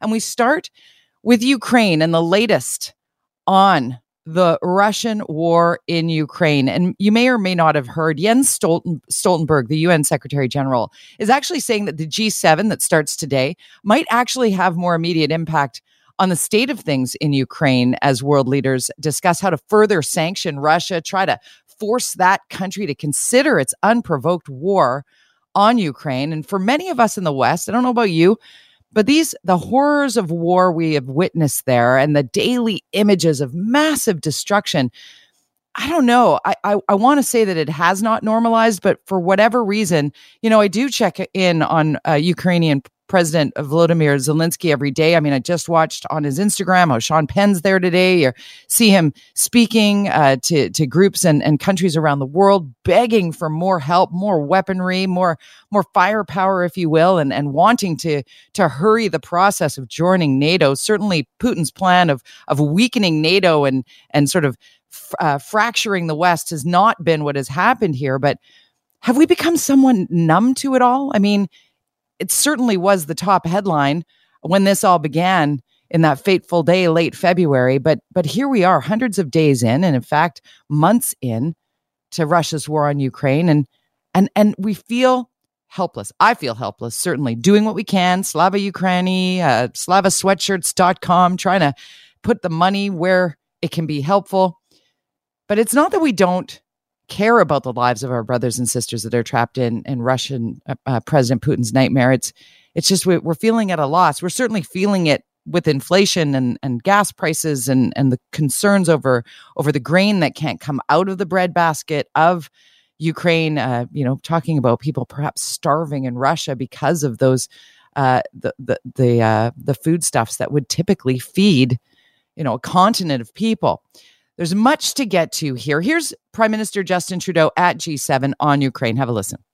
And we start with Ukraine and the latest on the Russian war in Ukraine. And you may or may not have heard Jens Stolten- Stoltenberg, the UN Secretary General, is actually saying that the G7 that starts today might actually have more immediate impact on the state of things in Ukraine as world leaders discuss how to further sanction Russia, try to force that country to consider its unprovoked war on Ukraine. And for many of us in the West, I don't know about you, but these, the horrors of war we have witnessed there and the daily images of massive destruction. I don't know. I, I, I want to say that it has not normalized, but for whatever reason, you know, I do check in on uh, Ukrainian President Volodymyr Zelensky every day. I mean, I just watched on his Instagram how Sean Penn's there today, or see him speaking uh, to to groups and, and countries around the world, begging for more help, more weaponry, more more firepower, if you will, and and wanting to to hurry the process of joining NATO. Certainly, Putin's plan of of weakening NATO and and sort of uh, fracturing the West has not been what has happened here, but. Have we become someone numb to it all? I mean, it certainly was the top headline when this all began in that fateful day late February but but here we are hundreds of days in and in fact months in to Russia's war on Ukraine and and and we feel helpless. I feel helpless certainly doing what we can Slava Ukraini uh, slavasweatshirts.com trying to put the money where it can be helpful. But it's not that we don't care about the lives of our brothers and sisters that are trapped in in Russian uh, uh, President Putin's nightmare. It's it's just we, we're feeling at a loss. We're certainly feeling it with inflation and, and gas prices and and the concerns over over the grain that can't come out of the breadbasket of Ukraine. Uh, you know, talking about people perhaps starving in Russia because of those uh, the the the uh, the foodstuffs that would typically feed you know a continent of people. There's much to get to here. Here's Prime Minister Justin Trudeau at G7 on Ukraine. Have a listen.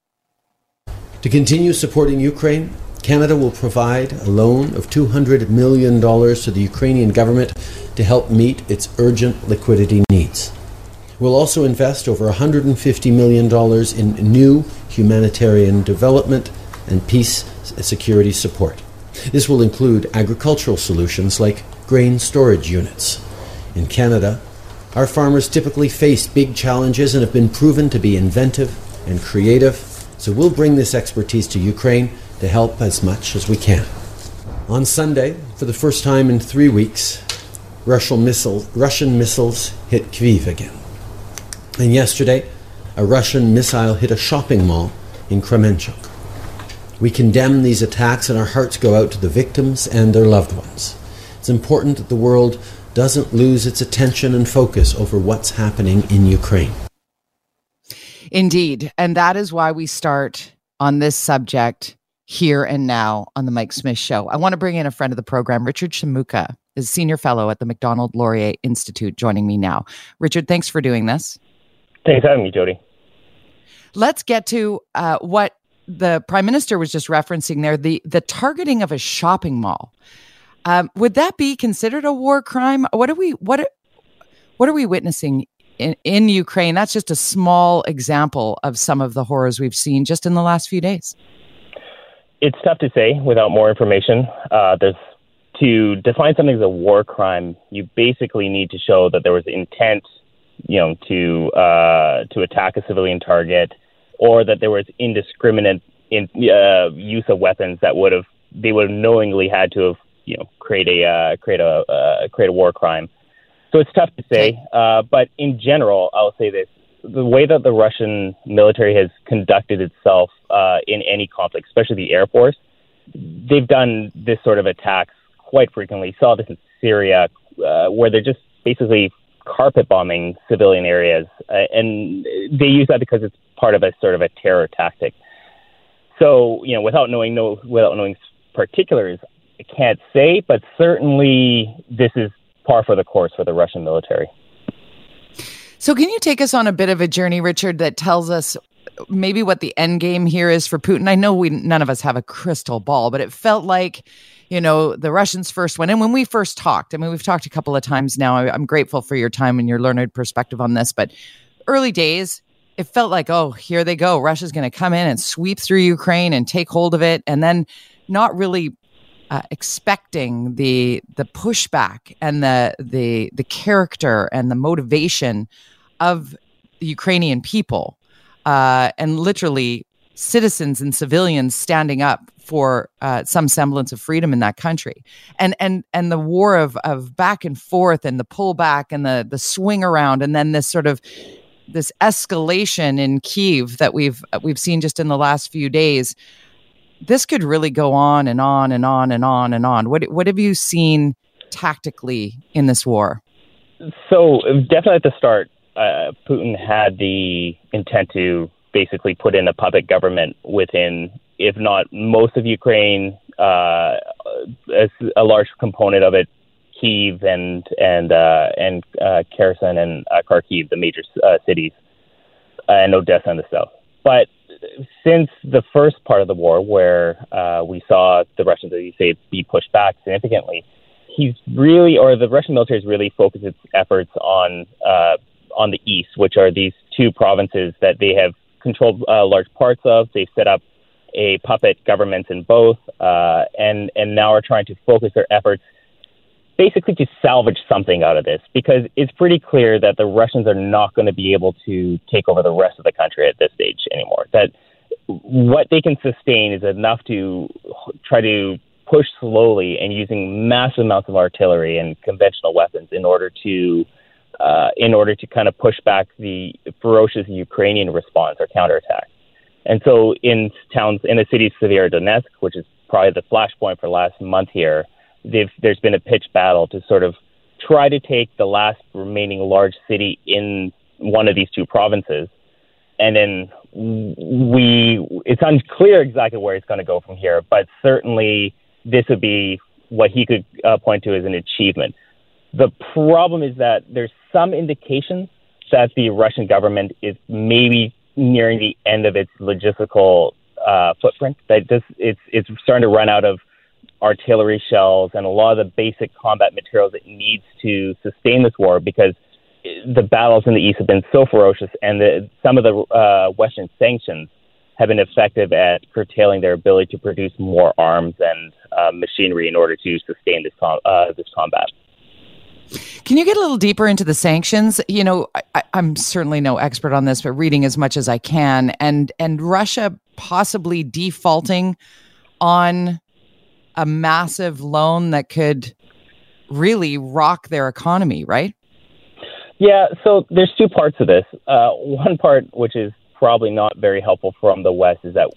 To continue supporting Ukraine, Canada will provide a loan of $200 million to the Ukrainian government to help meet its urgent liquidity needs. We'll also invest over $150 million in new humanitarian development and peace security support. This will include agricultural solutions like grain storage units. In Canada, our farmers typically face big challenges and have been proven to be inventive and creative, so we'll bring this expertise to Ukraine to help as much as we can. On Sunday, for the first time in three weeks, Russian, missile, Russian missiles hit Kyiv again. And yesterday, a Russian missile hit a shopping mall in Kremenchuk. We condemn these attacks and our hearts go out to the victims and their loved ones. It's important that the world doesn't lose its attention and focus over what's happening in Ukraine. Indeed. And that is why we start on this subject here and now on the Mike Smith Show. I want to bring in a friend of the program, Richard Shimooka, is senior fellow at the Macdonald Laurier Institute, joining me now. Richard, thanks for doing this. Thanks for having me, Jody. Let's get to uh, what the prime minister was just referencing there the the targeting of a shopping mall. Um, would that be considered a war crime? What are we what what are we witnessing in, in Ukraine? That's just a small example of some of the horrors we've seen just in the last few days. It's tough to say without more information. Uh, there's to define something as a war crime, you basically need to show that there was intent, you know, to uh, to attack a civilian target, or that there was indiscriminate in, uh, use of weapons that would have they would have knowingly had to have you know create a uh, create a uh, create a war crime. So it's tough to say, uh, but in general, I'll say this: the way that the Russian military has conducted itself uh, in any conflict, especially the air force, they've done this sort of attacks quite frequently. Saw this in Syria, uh, where they're just basically carpet bombing civilian areas, uh, and they use that because it's part of a sort of a terror tactic. So, you know, without knowing no, without knowing particulars, can't say, but certainly this is par for the course for the Russian military. So, can you take us on a bit of a journey, Richard, that tells us maybe what the end game here is for Putin? I know we none of us have a crystal ball, but it felt like you know the Russians first went in when we first talked. I mean, we've talked a couple of times now. I, I'm grateful for your time and your learned perspective on this, but early days, it felt like, oh, here they go. Russia's going to come in and sweep through Ukraine and take hold of it, and then not really uh, expecting the the pushback and the the the character and the motivation of the Ukrainian people, uh, and literally citizens and civilians standing up for uh, some semblance of freedom in that country, and and and the war of of back and forth and the pullback and the the swing around, and then this sort of this escalation in Kiev that we've we've seen just in the last few days this could really go on and on and on and on and on. What what have you seen tactically in this war? So definitely at the start, uh, Putin had the intent to basically put in a puppet government within, if not most of Ukraine, uh, a large component of it, Kiev and and uh, and uh, Kherson and uh, Kharkiv, the major uh, cities, and Odessa in the south. But since the first part of the war, where uh, we saw the Russians, as you say, be pushed back significantly, he's really, or the Russian military has really focused its efforts on uh, on the east, which are these two provinces that they have controlled uh, large parts of. They've set up a puppet government in both, uh, and and now are trying to focus their efforts basically to salvage something out of this because it's pretty clear that the Russians are not going to be able to take over the rest of the country at this stage anymore. That what they can sustain is enough to try to push slowly and using massive amounts of artillery and conventional weapons in order to uh, in order to kind of push back the ferocious Ukrainian response or counterattack. And so in towns in the city of Severodonetsk, which is probably the flashpoint for last month here, there's been a pitched battle to sort of try to take the last remaining large city in one of these two provinces. And then we, it's unclear exactly where it's going to go from here, but certainly this would be what he could uh, point to as an achievement. The problem is that there's some indications that the Russian government is maybe nearing the end of its logistical uh, footprint. That just it's it's starting to run out of artillery shells and a lot of the basic combat materials it needs to sustain this war because the battles in the east have been so ferocious and the, some of the uh, Western sanctions have been effective at curtailing their ability to produce more arms and uh, machinery in order to sustain this, com- uh, this combat. Can you get a little deeper into the sanctions? You know, I, am certainly no expert on this, but reading as much as I can, and and Russia possibly defaulting on a massive loan that could really rock their economy, right? Yeah, so there's two parts of this. Uh, one part, which is probably not very helpful from the West, is that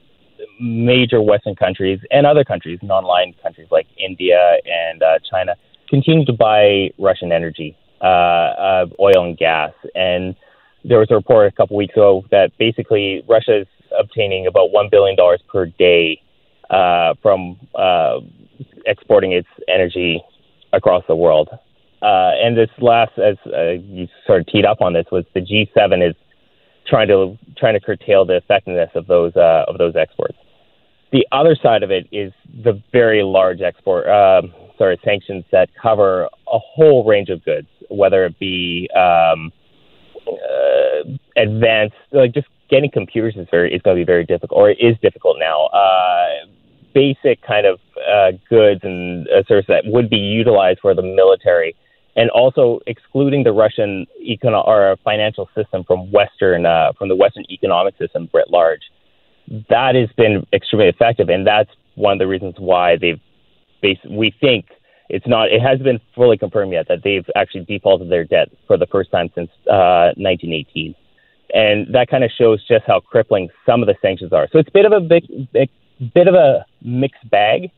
major Western countries and other countries, non-aligned countries like India and uh, China, continue to buy Russian energy, uh, uh, oil and gas. And there was a report a couple weeks ago that basically Russia is obtaining about $1 billion per day uh, from uh, exporting its energy across the world. Uh, and this last, as uh, you sort of teed up on this, was the G7 is trying to trying to curtail the effectiveness of those uh, of those exports. The other side of it is the very large export, um, sorry, sanctions that cover a whole range of goods, whether it be um, uh, advanced, like just getting computers is very is going to be very difficult, or it is difficult now. Uh, basic kind of uh, goods and uh, services that would be utilized for the military, and also excluding the Russian econo- or financial system from Western uh, from the Western economic system writ large. That has been extremely effective, and that's one of the reasons why they've. We think it's not. It has been fully confirmed yet that they've actually defaulted their debt for the first time since uh, 1918 and that kind of shows just how crippling some of the sanctions are. So it's a bit of a big, big bit of a mixed bag,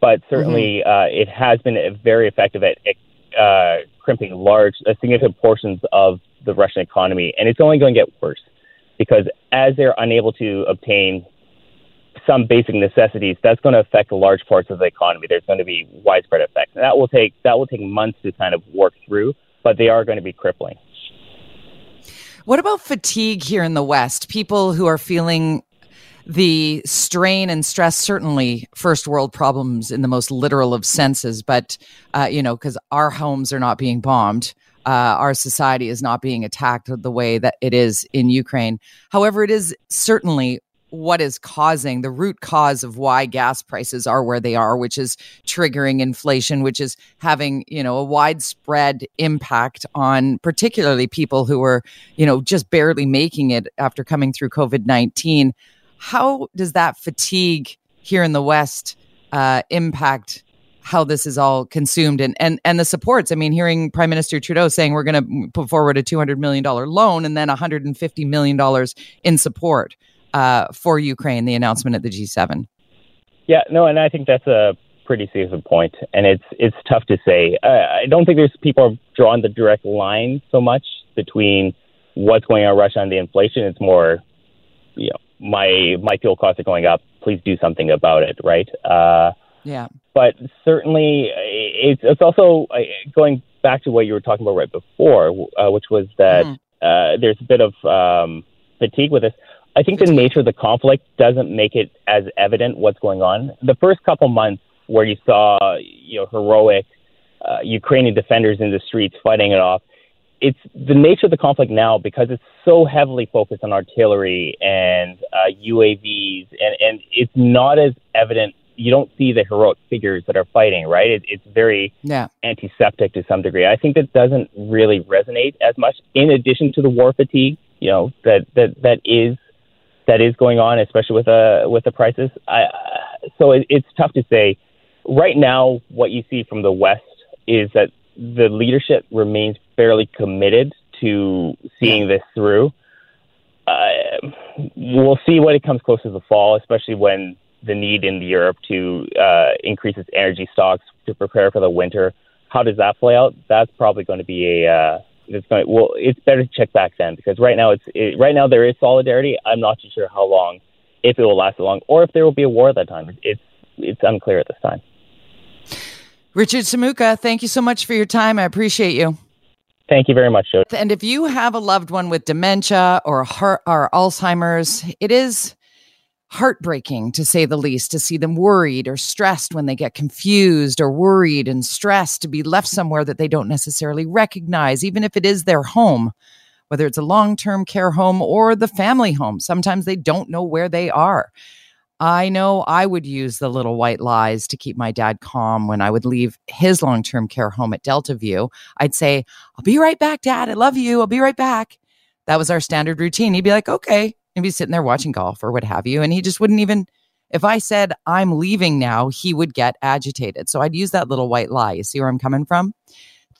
but certainly mm-hmm. uh, it has been very effective at uh, crimping large, uh, significant portions of the Russian economy, and it's only going to get worse because as they're unable to obtain some basic necessities, that's going to affect large parts of the economy. There's going to be widespread effects. And that will take that will take months to kind of work through, but they are going to be crippling. What about fatigue here in the West? People who are feeling the strain and stress certainly first world problems in the most literal of senses but uh, you know because our homes are not being bombed uh, our society is not being attacked the way that it is in ukraine. However it is certainly what is causing the root cause of why gas prices are where they are which is triggering inflation which is having you know a widespread impact on particularly people who are you know just barely making it after coming through covid-19 how does that fatigue here in the west uh, impact how this is all consumed and and and the supports. I mean, hearing Prime Minister Trudeau saying we're going to put forward a two hundred million dollar loan and then hundred and fifty million dollars in support uh, for Ukraine. The announcement at the G seven. Yeah, no, and I think that's a pretty safe point, and it's it's tough to say. I, I don't think there's people are drawing the direct line so much between what's going on in Russia and the inflation. It's more, you know, my my fuel costs are going up. Please do something about it, right? Uh, yeah. But certainly, it's it's also uh, going back to what you were talking about right before, uh, which was that mm-hmm. uh, there's a bit of um, fatigue with this. I think the nature of the conflict doesn't make it as evident what's going on. The first couple months where you saw you know heroic uh, Ukrainian defenders in the streets fighting it off, it's the nature of the conflict now because it's so heavily focused on artillery and uh, UAVs, and and it's not as evident. You don't see the heroic figures that are fighting, right? It, it's very yeah. antiseptic to some degree. I think that doesn't really resonate as much. In addition to the war fatigue, you know that that that is that is going on, especially with uh with the prices. I, uh, so it, it's tough to say. Right now, what you see from the West is that the leadership remains fairly committed to seeing this through. Uh, we'll see when it comes close to the fall, especially when the need in Europe to uh, increase its energy stocks to prepare for the winter. How does that play out? That's probably going to be a. Uh, it's going. Well, it's better to check back then because right now it's it, right now there is solidarity. I'm not too sure how long, if it will last long, or if there will be a war at that time. It's it's unclear at this time. Richard Shimooka, thank you so much for your time. I appreciate you. Thank you very much, Joe. And if you have a loved one with dementia or heart or Alzheimer's, it is heartbreaking to say the least to see them worried or stressed when they get confused or worried and stressed to be left somewhere that they don't necessarily recognize, even if it is their home, whether it's a long term care home or the family home. Sometimes they don't know where they are. I know I would use the little white lies to keep my dad calm when I would leave his long term care home at Delta View. I'd say, I'll be right back, dad. I love you. I'll be right back. That was our standard routine. He'd be like, okay. And be sitting there watching golf or what have you. And he just wouldn't even, if I said, I'm leaving now, he would get agitated. So I'd use that little white lie. You see where I'm coming from?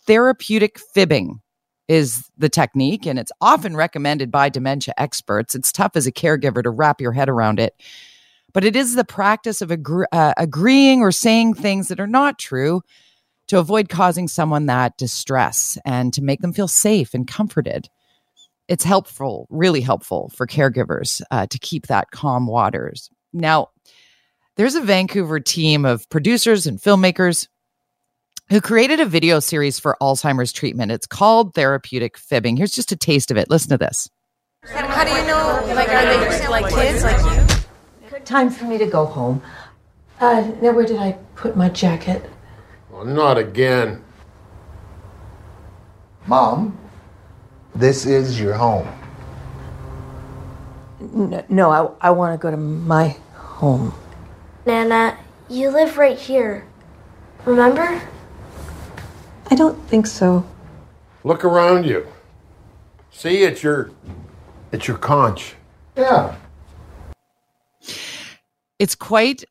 Therapeutic fibbing is the technique, and it's often recommended by dementia experts. It's tough as a caregiver to wrap your head around it but it is the practice of agree- uh, agreeing or saying things that are not true to avoid causing someone that distress and to make them feel safe and comforted. It's helpful, really helpful for caregivers uh, to keep that calm waters. Now, there's a Vancouver team of producers and filmmakers who created a video series for Alzheimer's treatment. It's called Therapeutic Fibbing. Here's just a taste of it. Listen to this. How do you know? Like, are they like kids like you? Time for me to go home. Uh, now where did I put my jacket? Oh, not again. Mom, this is your home. No, no I, I want to go to my home. Nana, you live right here. Remember? I don't think so. Look around you. See, it's your, it's your conch. Yeah. It's quite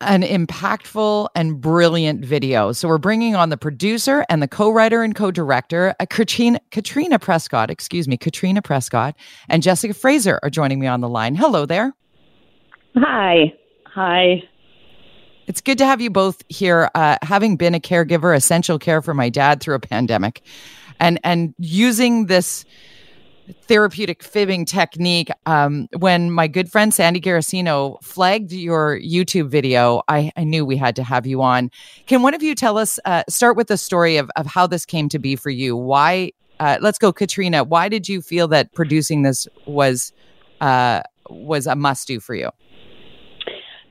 an impactful and brilliant video. So we're bringing on the producer and the co-writer and co-director, uh, Katrina, Katrina Prescott, excuse me, Katrina Prescott, and Jessica Fraser are joining me on the line. Hello there. Hi. Hi. It's good to have you both here. Uh, having been a caregiver, essential care for my dad through a pandemic, and and using this therapeutic fibbing technique. Um, when my good friend Sandy Garossino flagged your YouTube video, I, I, knew we had to have you on. Can one of you tell us, uh, start with the story of, of how this came to be for you? Why, uh, let's go, Katrina. Why did you feel that producing this was, uh, was a must do for you?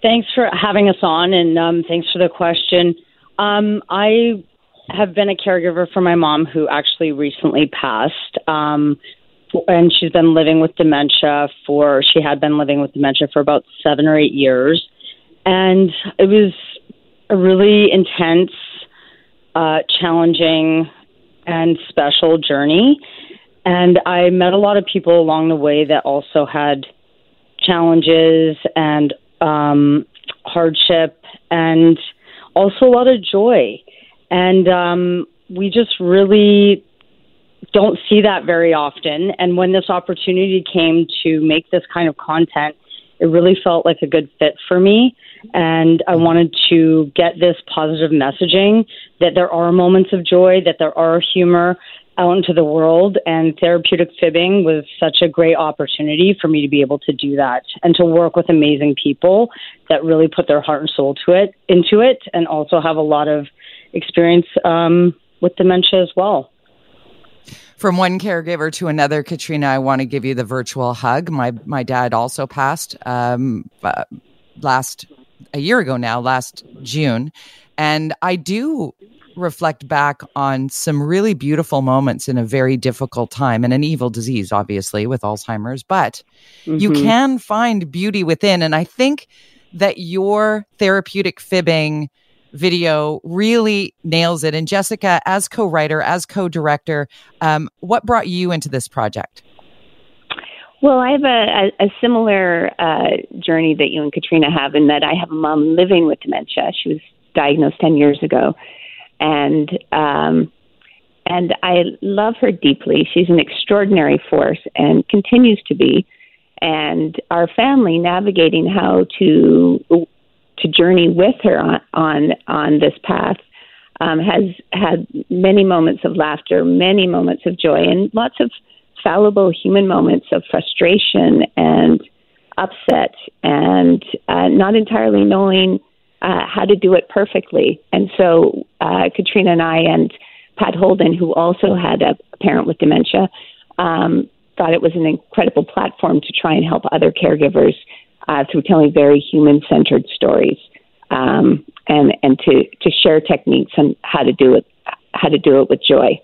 Thanks for having us on and um, thanks for the question. Um, I have been a caregiver for my mom who actually recently passed. Um, and she's been living with dementia for she had been living with dementia for about seven or eight years. And it was a really intense uh, challenging and special journey. And i met a lot of people along the way that also had challenges and um, hardship and also a lot of joy. And um, we just really don't see that very often. And when this opportunity came to make this kind of content, it really felt like a good fit for me. And I wanted to get this positive messaging that there are moments of joy, that there are humor out into the world. And therapeutic fibbing was such a great opportunity for me to be able to do that and to work with amazing people that really put their heart and soul to it into it and also have a lot of experience um, with dementia as well from one caregiver to another, Katrina, I want to give you the virtual hug. My my dad also passed um, uh, last a year ago now, last June, and I do reflect back on some really beautiful moments in a very difficult time and an evil disease, obviously, with Alzheimer's. But mm-hmm. you can find beauty within, and I think that your therapeutic fibbing video really nails it. And Jessica, as co writer, as co director, um, what brought you into this project? Well, I have a, a, a similar uh, journey that you and Katrina have in that I have a mom living with dementia. She was diagnosed 10 years ago. And um, and I love her deeply. She's an extraordinary force and continues to be. And our family navigating how to to journey with her on on, on this path um, has had many moments of laughter, many moments of joy, and lots of fallible human moments of frustration and upset, and uh, not entirely knowing uh, how to do it perfectly. And so, uh, Katrina and I, and Pat Holden, who also had a parent with dementia, um, thought it was an incredible platform to try and help other caregivers uh, through telling very human centered stories um, and and to to share techniques on how to do it how to do it with joy.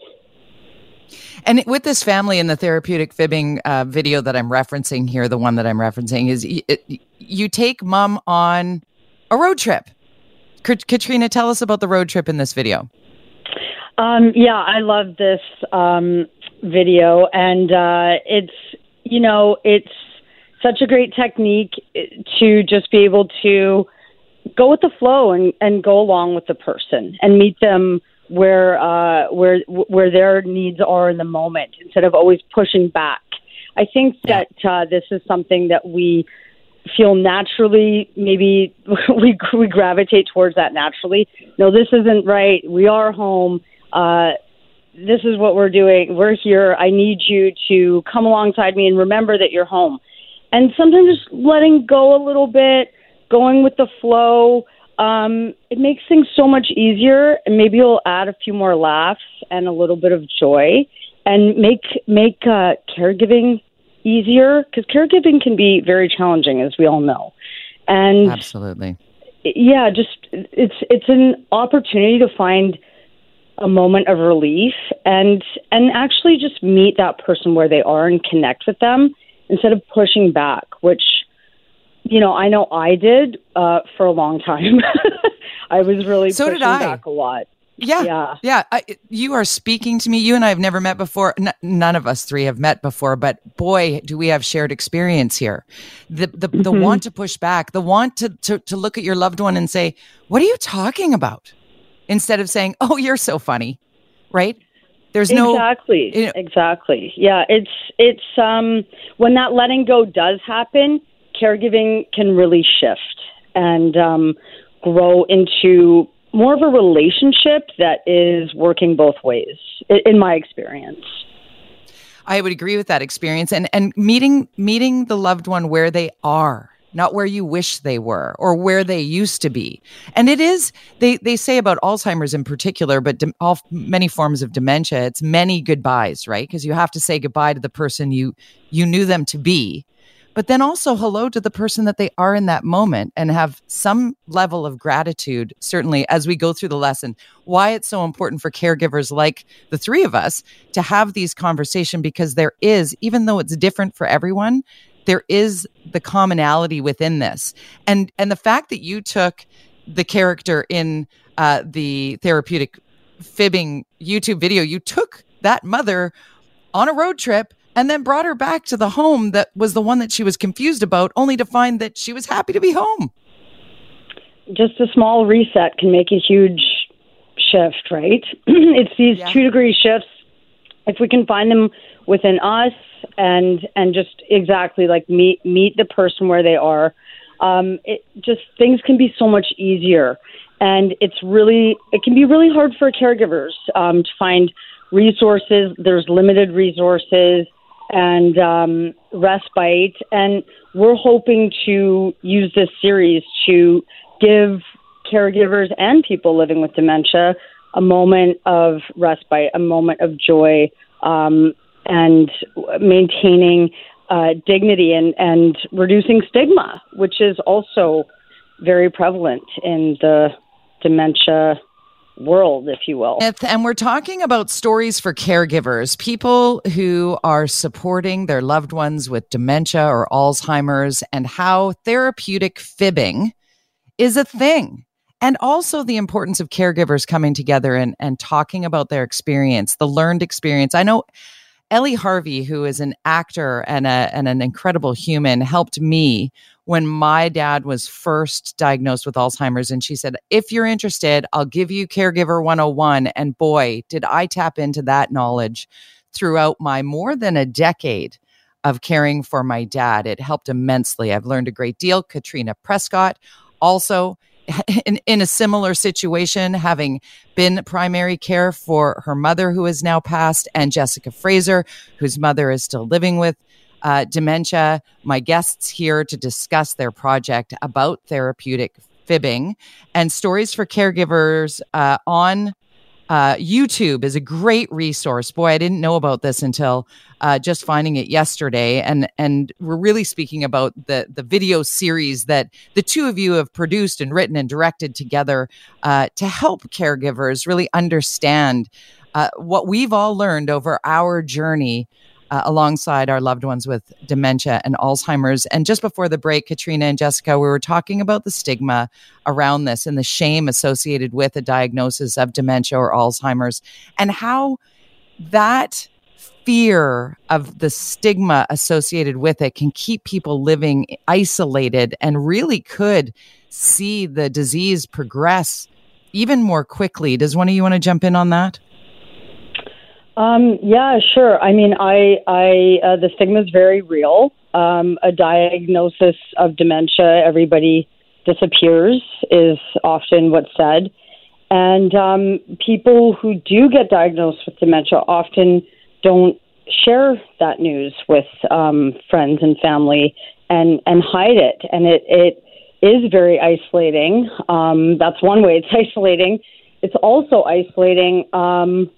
And with this family in the therapeutic fibbing uh, video that I'm referencing here, the one that I'm referencing is it, you take mom on a road trip. Katrina, tell us about the road trip in this video. Um, yeah, I love this um, video, and uh, it's you know it's such a great technique to just be able to go with the flow and, and go along with the person and meet them where uh, where where their needs are in the moment instead of always pushing back. I think that uh, this is something that we feel naturally. Maybe we we gravitate towards that naturally. No, this isn't right. We are home. Uh, this is what we're doing. We're here. I need you to come alongside me and remember that you're home and sometimes just letting go a little bit, going with the flow. Um, it makes things so much easier, and maybe you'll add a few more laughs and a little bit of joy, and make make uh, caregiving easier because caregiving can be very challenging, as we all know. And absolutely, yeah, just it's it's an opportunity to find a moment of relief and and actually just meet that person where they are and connect with them instead of pushing back, which you know I know I did uh, for a long time. I was really so pushing back a lot. Yeah, yeah, yeah. I, you are speaking to me. You and I have never met before. N- none of us three have met before, but boy, do we have shared experience here. The the, mm-hmm. the want to push back, the want to, to to look at your loved one and say, "What are you talking about?" Instead of saying, "Oh, you're so funny," right? There's no exactly, you know, exactly. Yeah, it's it's um when that letting go does happen, caregiving can really shift and um, grow into more of a relationship that is working both ways, in my experience. I would agree with that experience and and meeting meeting the loved one where they are not where you wish they were or where they used to be. And it is they they say about Alzheimer's in particular, but de- all many forms of dementia, it's many goodbyes, right? Because you have to say goodbye to the person you you knew them to be. But then also hello to the person that they are in that moment and have some level of gratitude, certainly as we go through the lesson. Why it's so important for caregivers like the three of us to have these conversations because there is, even though it's different for everyone, there is the commonality within this. And and the fact that you took the character in uh, the therapeutic fibbing youtube video you took that mother on a road trip and then brought her back to the home that was the one that she was confused about only to find that she was happy to be home. Just a small reset can make a huge shift right? It's these yeah. two degree shifts if we can find them within us and and just exactly like meet meet the person where they are um it just things can be so much easier. And it's really it can be really hard for caregivers um to find resources. There's limited resources and um respite. And we're hoping to use this series to give caregivers and people living with dementia a moment of respite a moment of joy um, and maintaining uh, dignity and, and reducing stigma, which is also very prevalent in the dementia world, if you will. And we're talking about stories for caregivers, people who are supporting their loved ones with dementia or Alzheimer's, and how therapeutic fibbing is a thing. And also the importance of caregivers coming together and, and talking about their experience, the learned experience. I know Ellie Harvey, who is an actor and, a, and an incredible human, helped me when my dad was first diagnosed with Alzheimer's. And she said, If you're interested, I'll give you Caregiver 101. And boy, did I tap into that knowledge throughout my more than a decade of caring for my dad. It helped immensely. I've learned a great deal. Katrina Prescott also in, in a similar situation, having been primary care for her mother, who is now passed, and Jessica Fraser, whose mother is still living with uh, dementia. My guests here to discuss their project about therapeutic fibbing and stories for caregivers uh, on uh, YouTube is a great resource. Boy, I didn't know about this until uh, just finding it yesterday, and and we're really speaking about the the video series that the two of you have produced and written and directed together uh, to help caregivers really understand uh, what we've all learned over our journey uh, alongside our loved ones with dementia and Alzheimer's. And just before the break, Katrina and Jessica, we were talking about the stigma around this and the shame associated with a diagnosis of dementia or Alzheimer's, and how that fear of the stigma associated with it can keep people living isolated and really could see the disease progress even more quickly. Does one of you want to jump in on that? Um, yeah, sure. I mean, I, I, uh, the stigma is very real. Um, a diagnosis of dementia, everybody disappears, is often what's said. And um, people who do get diagnosed with dementia often don't share that news with um, friends and family and, and hide it. And it, it is very isolating. Um, that's one way it's isolating. It's also isolating. Um,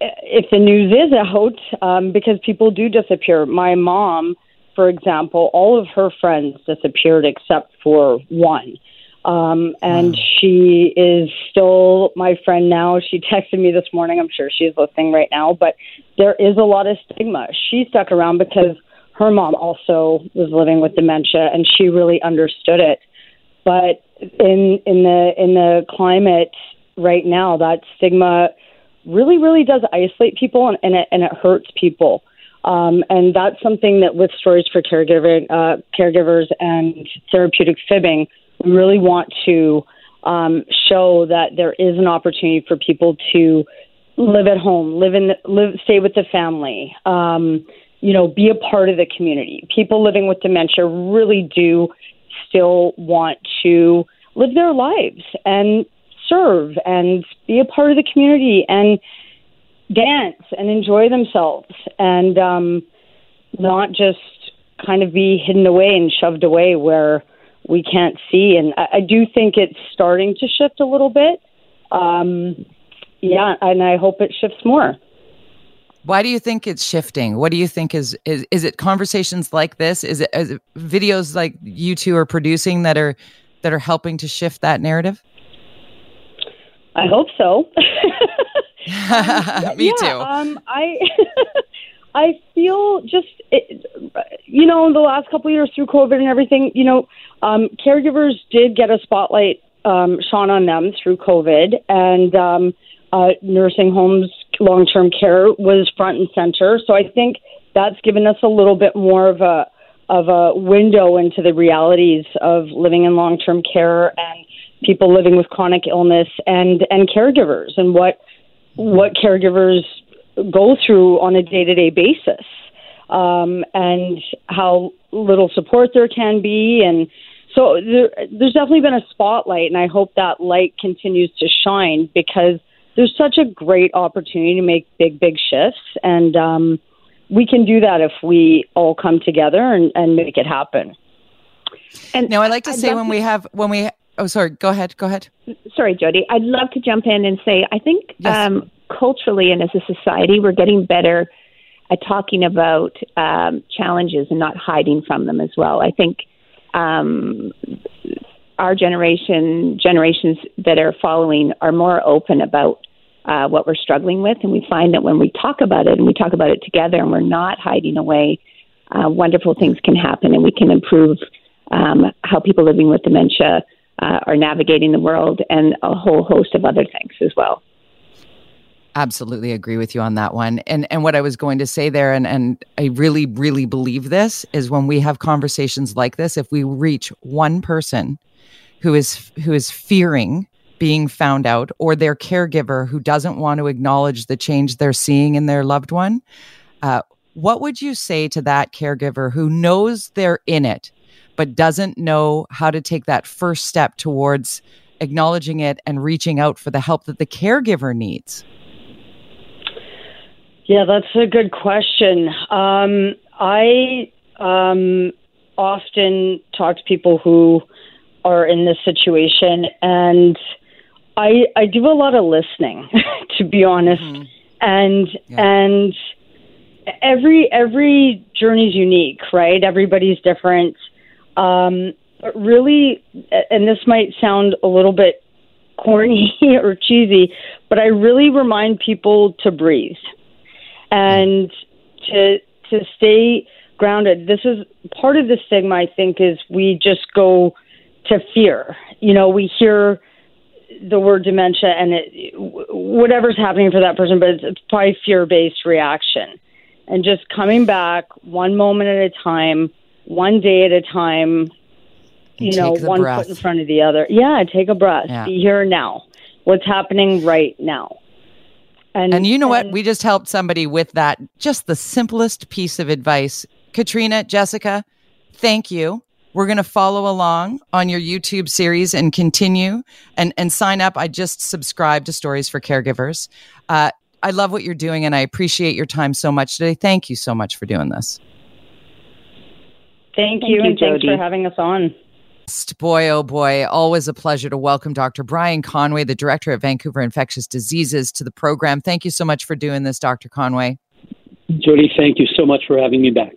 if the news is out, um, because people do disappear. My mom, for example, all of her friends disappeared except for one. Um, and wow. she is still my friend now. She texted me this morning. I'm sure she's listening right now, but there is a lot of stigma. She stuck around because her mom also was living with dementia and she really understood it. But in in the in the climate right now, that stigma really, really does isolate people and, and, it, and it hurts people. Um, and that's something that with Stories for Caregiver, uh, Caregivers and Therapeutic Fibbing, we really want to um, show that there is an opportunity for people to live at home, live in, the, live, stay with the family, um, you know, be a part of the community. People living with dementia really do still want to live their lives and serve and be a part of the community. And dance and enjoy themselves and um, not just kind of be hidden away and shoved away where we can't see. And I, I do think it's starting to shift a little bit. Um, yeah, and I hope it shifts more. Why do you think it's shifting? What do you think is is is it conversations like this? Is it, is it videos like you two are producing that are that are helping to shift that narrative? I hope so. Me yeah, too. Um, I I feel just it, you know the last couple of years through COVID and everything, you know, um, caregivers did get a spotlight um, shone on them through COVID, and um, uh, nursing homes, long term care was front and center. So I think that's given us a little bit more of a of a window into the realities of living in long term care and people living with chronic illness and and caregivers and what what caregivers go through on a day to day basis um, and how little support there can be. And so there, there's definitely been a spotlight and I hope that light continues to shine because there's such a great opportunity to make big big shifts. And um, we can do that if we all come together and, and make it happen. And Now I like to I'd say when we have when we oh sorry, go ahead, go ahead. sorry, Jody. I'd love to jump in and say I think Yes. um, culturally and as a society, we're getting better at talking about um, challenges and not hiding from them as well. I think um, our generation, generations that are following, are more open about uh, what we're struggling with, and we find that when we talk about it and we talk about it together, and we're not hiding away, uh, wonderful things can happen, and we can improve um, how people living with dementia uh, are navigating the world, and a whole host of other things as well. Absolutely agree with you on that one. And and what I was going to say there, and and I really really believe this is when we have conversations like this, if we reach one person who is who is fearing being found out, or their caregiver who doesn't want to acknowledge the change they're seeing in their loved one, uh, what would you say to that caregiver who knows they're in it, but doesn't know how to take that first step towards acknowledging it and reaching out for the help that the caregiver needs? Yeah, that's a good question. Um, I um, often talk to people who are in this situation, and I I do a lot of listening, to be honest, and and every every journey is unique, right? Everybody's different. Um, but really, and this might sound a little bit corny or cheesy, but I really remind people to breathe and to to stay grounded. This is part of the stigma. I think is we just go to fear. You know, we hear the word dementia and it, whatever's happening for that person, but it's, it's probably fear based reaction. And just coming back one moment at a time, one day at a time, you know, one breath. foot in front of the other. Yeah, take a breath. Yeah. Be here now. What's happening right now? And And you know what? We just helped somebody with that. Just the simplest piece of advice. Katrina, Jessica, thank you. We're going to follow along on your YouTube series and continue and, and sign up. I just subscribed to Stories for Caregivers. Uh, I love what you're doing and I appreciate your time so much today. Thank you so much for doing this. Thank, Thank you, you, and thanks Jody. for having us on. Boy, oh boy, always a pleasure to welcome Dr. Brian Conway, the director of Vancouver Infectious Diseases, to the program. Thank you so much for doing this, Dr. Conway. Jody, thank you so much for having me back.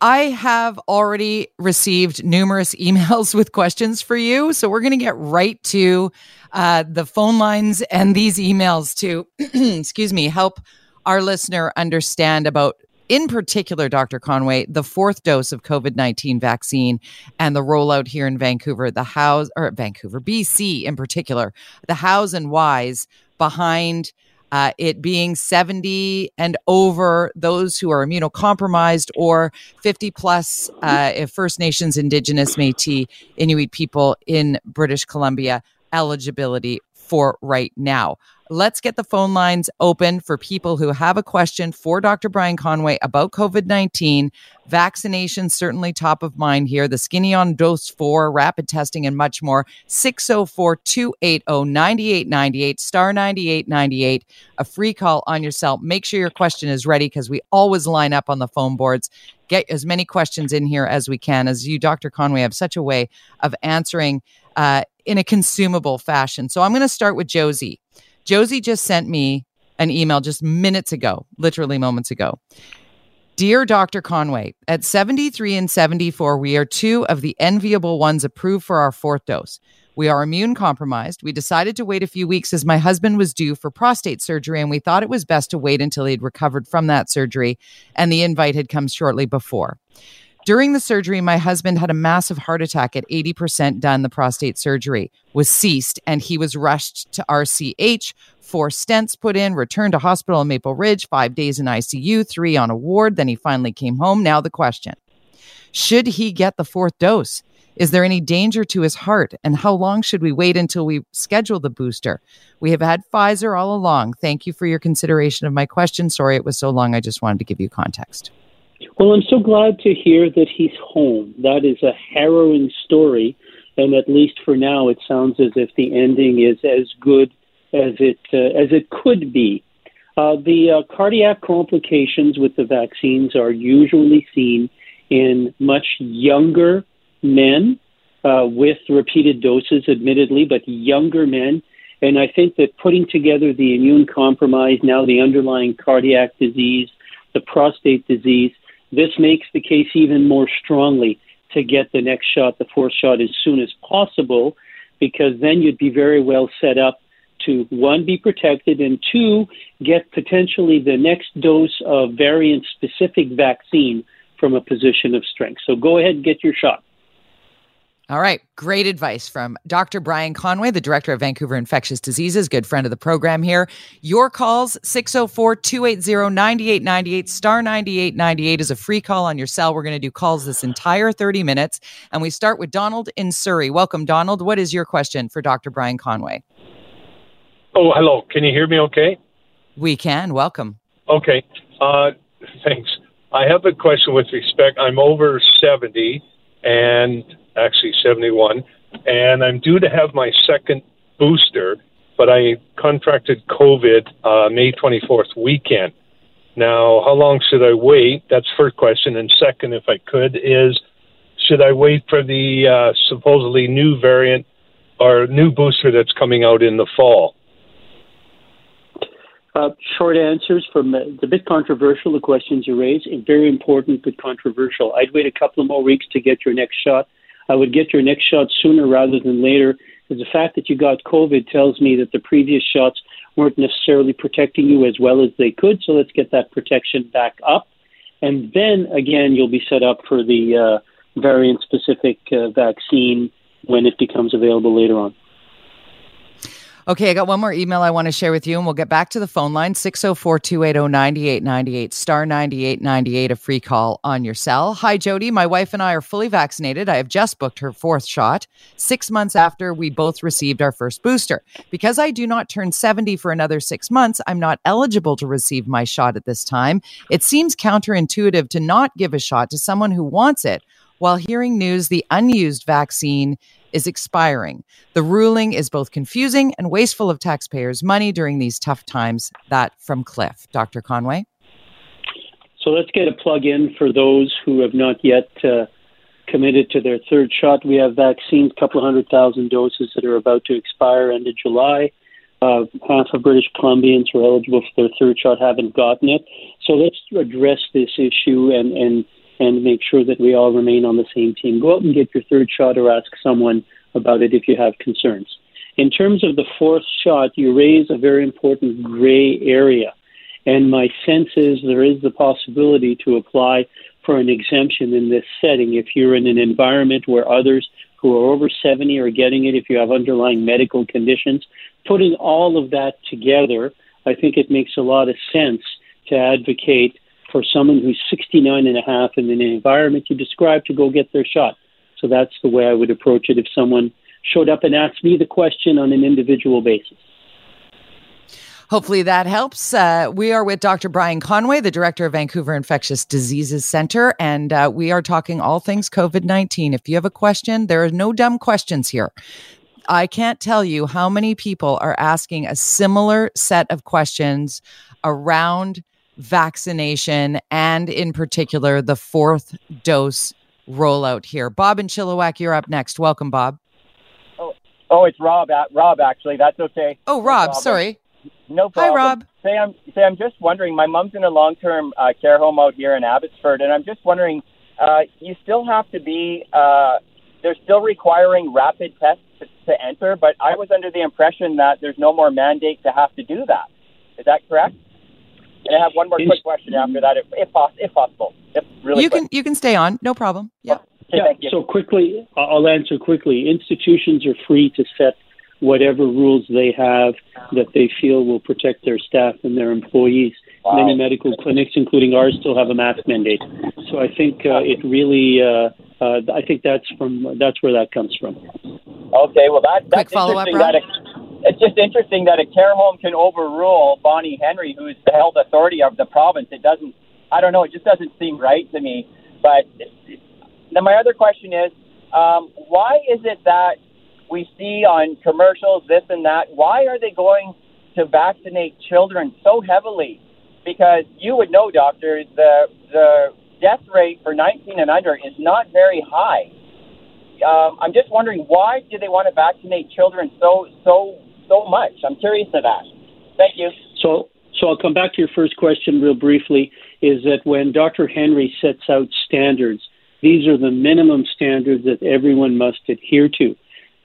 I have already received numerous emails with questions for you. So we're going to get right to uh, the phone lines and these emails to, excuse me, help our listener understand about, in particular, Dr. Conway, the fourth dose of COVID 19 vaccine and the rollout here in Vancouver, the hows, or Vancouver, BC in particular, the hows and whys behind uh, it being 70 and over those who are immunocompromised or 50 plus uh, First Nations, Indigenous, Metis, Inuit people in British Columbia eligibility for right now. Let's get the phone lines open for people who have a question for Dr. Brian Conway about COVID 19. Vaccination certainly top of mind here. The skinny on dose four, rapid testing, and much more. 604 280 9898, star 9898. A free call on your cell. Make sure your question is ready because we always line up on the phone boards. Get as many questions in here as we can, as you, Dr. Conway, have such a way of answering uh, in a consumable fashion. So I'm going to start with Josie. Josie just sent me an email just minutes ago, literally moments ago. Dear Dr. Conway, at 73 and 74, we are two of the enviable ones approved for our fourth dose. We are immune compromised. We decided to wait a few weeks as my husband was due for prostate surgery, and we thought it was best to wait until he'd recovered from that surgery, and the invite had come shortly before. During the surgery, my husband had a massive heart attack at 80% done. The prostate surgery was ceased and he was rushed to RCH, four stents put in, returned to hospital in Maple Ridge, five days in ICU, three on a ward. Then he finally came home. Now, the question should he get the fourth dose? Is there any danger to his heart? And how long should we wait until we schedule the booster? We have had Pfizer all along. Thank you for your consideration of my question. Sorry it was so long. I just wanted to give you context. Well, I'm so glad to hear that he's home. That is a harrowing story, and at least for now, it sounds as if the ending is as good as it uh, as it could be. Uh, the uh, cardiac complications with the vaccines are usually seen in much younger men uh, with repeated doses, admittedly, but younger men. And I think that putting together the immune compromise, now the underlying cardiac disease, the prostate disease, this makes the case even more strongly to get the next shot, the fourth shot, as soon as possible, because then you'd be very well set up to one, be protected, and two, get potentially the next dose of variant specific vaccine from a position of strength. So go ahead and get your shot. All right. Great advice from Dr. Brian Conway, the director of Vancouver Infectious Diseases, good friend of the program here. Your calls 604 280 9898 star 9898 is a free call on your cell. We're going to do calls this entire 30 minutes. And we start with Donald in Surrey. Welcome, Donald. What is your question for Dr. Brian Conway? Oh, hello. Can you hear me okay? We can. Welcome. Okay. Uh, thanks. I have a question with respect. I'm over 70 and actually 71, and I'm due to have my second booster, but I contracted COVID uh, May 24th weekend. Now, how long should I wait? That's first question. And second, if I could, is should I wait for the uh, supposedly new variant or new booster that's coming out in the fall? Uh, short answers from uh, the bit controversial, the questions you raise, very important but controversial. I'd wait a couple of more weeks to get your next shot. I would get your next shot sooner rather than later. Because the fact that you got COVID tells me that the previous shots weren't necessarily protecting you as well as they could. So let's get that protection back up. And then again, you'll be set up for the uh, variant specific uh, vaccine when it becomes available later on. Okay, I got one more email I want to share with you, and we'll get back to the phone line 604 280 9898, star 9898, a free call on your cell. Hi, Jody. My wife and I are fully vaccinated. I have just booked her fourth shot six months after we both received our first booster. Because I do not turn 70 for another six months, I'm not eligible to receive my shot at this time. It seems counterintuitive to not give a shot to someone who wants it while hearing news the unused vaccine is expiring. The ruling is both confusing and wasteful of taxpayers' money during these tough times. That from Cliff. Dr. Conway? So let's get a plug in for those who have not yet uh, committed to their third shot. We have vaccines, a couple hundred thousand doses that are about to expire end of July. Uh, half of British Columbians who are eligible for their third shot haven't gotten it. So let's address this issue and, and and make sure that we all remain on the same team. Go out and get your third shot or ask someone about it if you have concerns. In terms of the fourth shot, you raise a very important gray area. And my sense is there is the possibility to apply for an exemption in this setting if you're in an environment where others who are over 70 are getting it, if you have underlying medical conditions. Putting all of that together, I think it makes a lot of sense to advocate for someone who's 69 and a half in an environment you described to go get their shot. So that's the way I would approach it if someone showed up and asked me the question on an individual basis. Hopefully that helps. Uh, we are with Dr. Brian Conway, the director of Vancouver Infectious Diseases Center, and uh, we are talking all things COVID 19. If you have a question, there are no dumb questions here. I can't tell you how many people are asking a similar set of questions around vaccination and, in particular, the fourth dose rollout here. Bob and Chilliwack, you're up next. Welcome, Bob. Oh, oh it's Rob. Rob, actually, that's okay. Oh, Rob, sorry. No problem. Hi, Rob. Say, I'm say I'm just wondering. My mom's in a long-term uh, care home out here in Abbotsford, and I'm just wondering. Uh, you still have to be. Uh, they're still requiring rapid tests to, to enter, but I was under the impression that there's no more mandate to have to do that. Is that correct? And I have one more quick question after that, if if, if possible. If really you quick. can you can stay on, no problem. Yeah. Okay, yeah. So quickly, I'll answer quickly. Institutions are free to set whatever rules they have that they feel will protect their staff and their employees. Wow. Many medical clinics, including ours, still have a mask mandate. So I think uh, it really, uh, uh, I think that's from that's where that comes from. Okay, well that that's follow-up, interesting. That it, it's just interesting that a care home can overrule Bonnie Henry, who is the health authority of the province. It doesn't. I don't know. It just doesn't seem right to me. But then my other question is, um, why is it that we see on commercials this and that. Why are they going to vaccinate children so heavily? Because you would know, doctor, the the death rate for 19 and under is not very high. Um, I'm just wondering why do they want to vaccinate children so so so much? I'm curious to that. Thank you. So so I'll come back to your first question real briefly. Is that when Dr. Henry sets out standards, these are the minimum standards that everyone must adhere to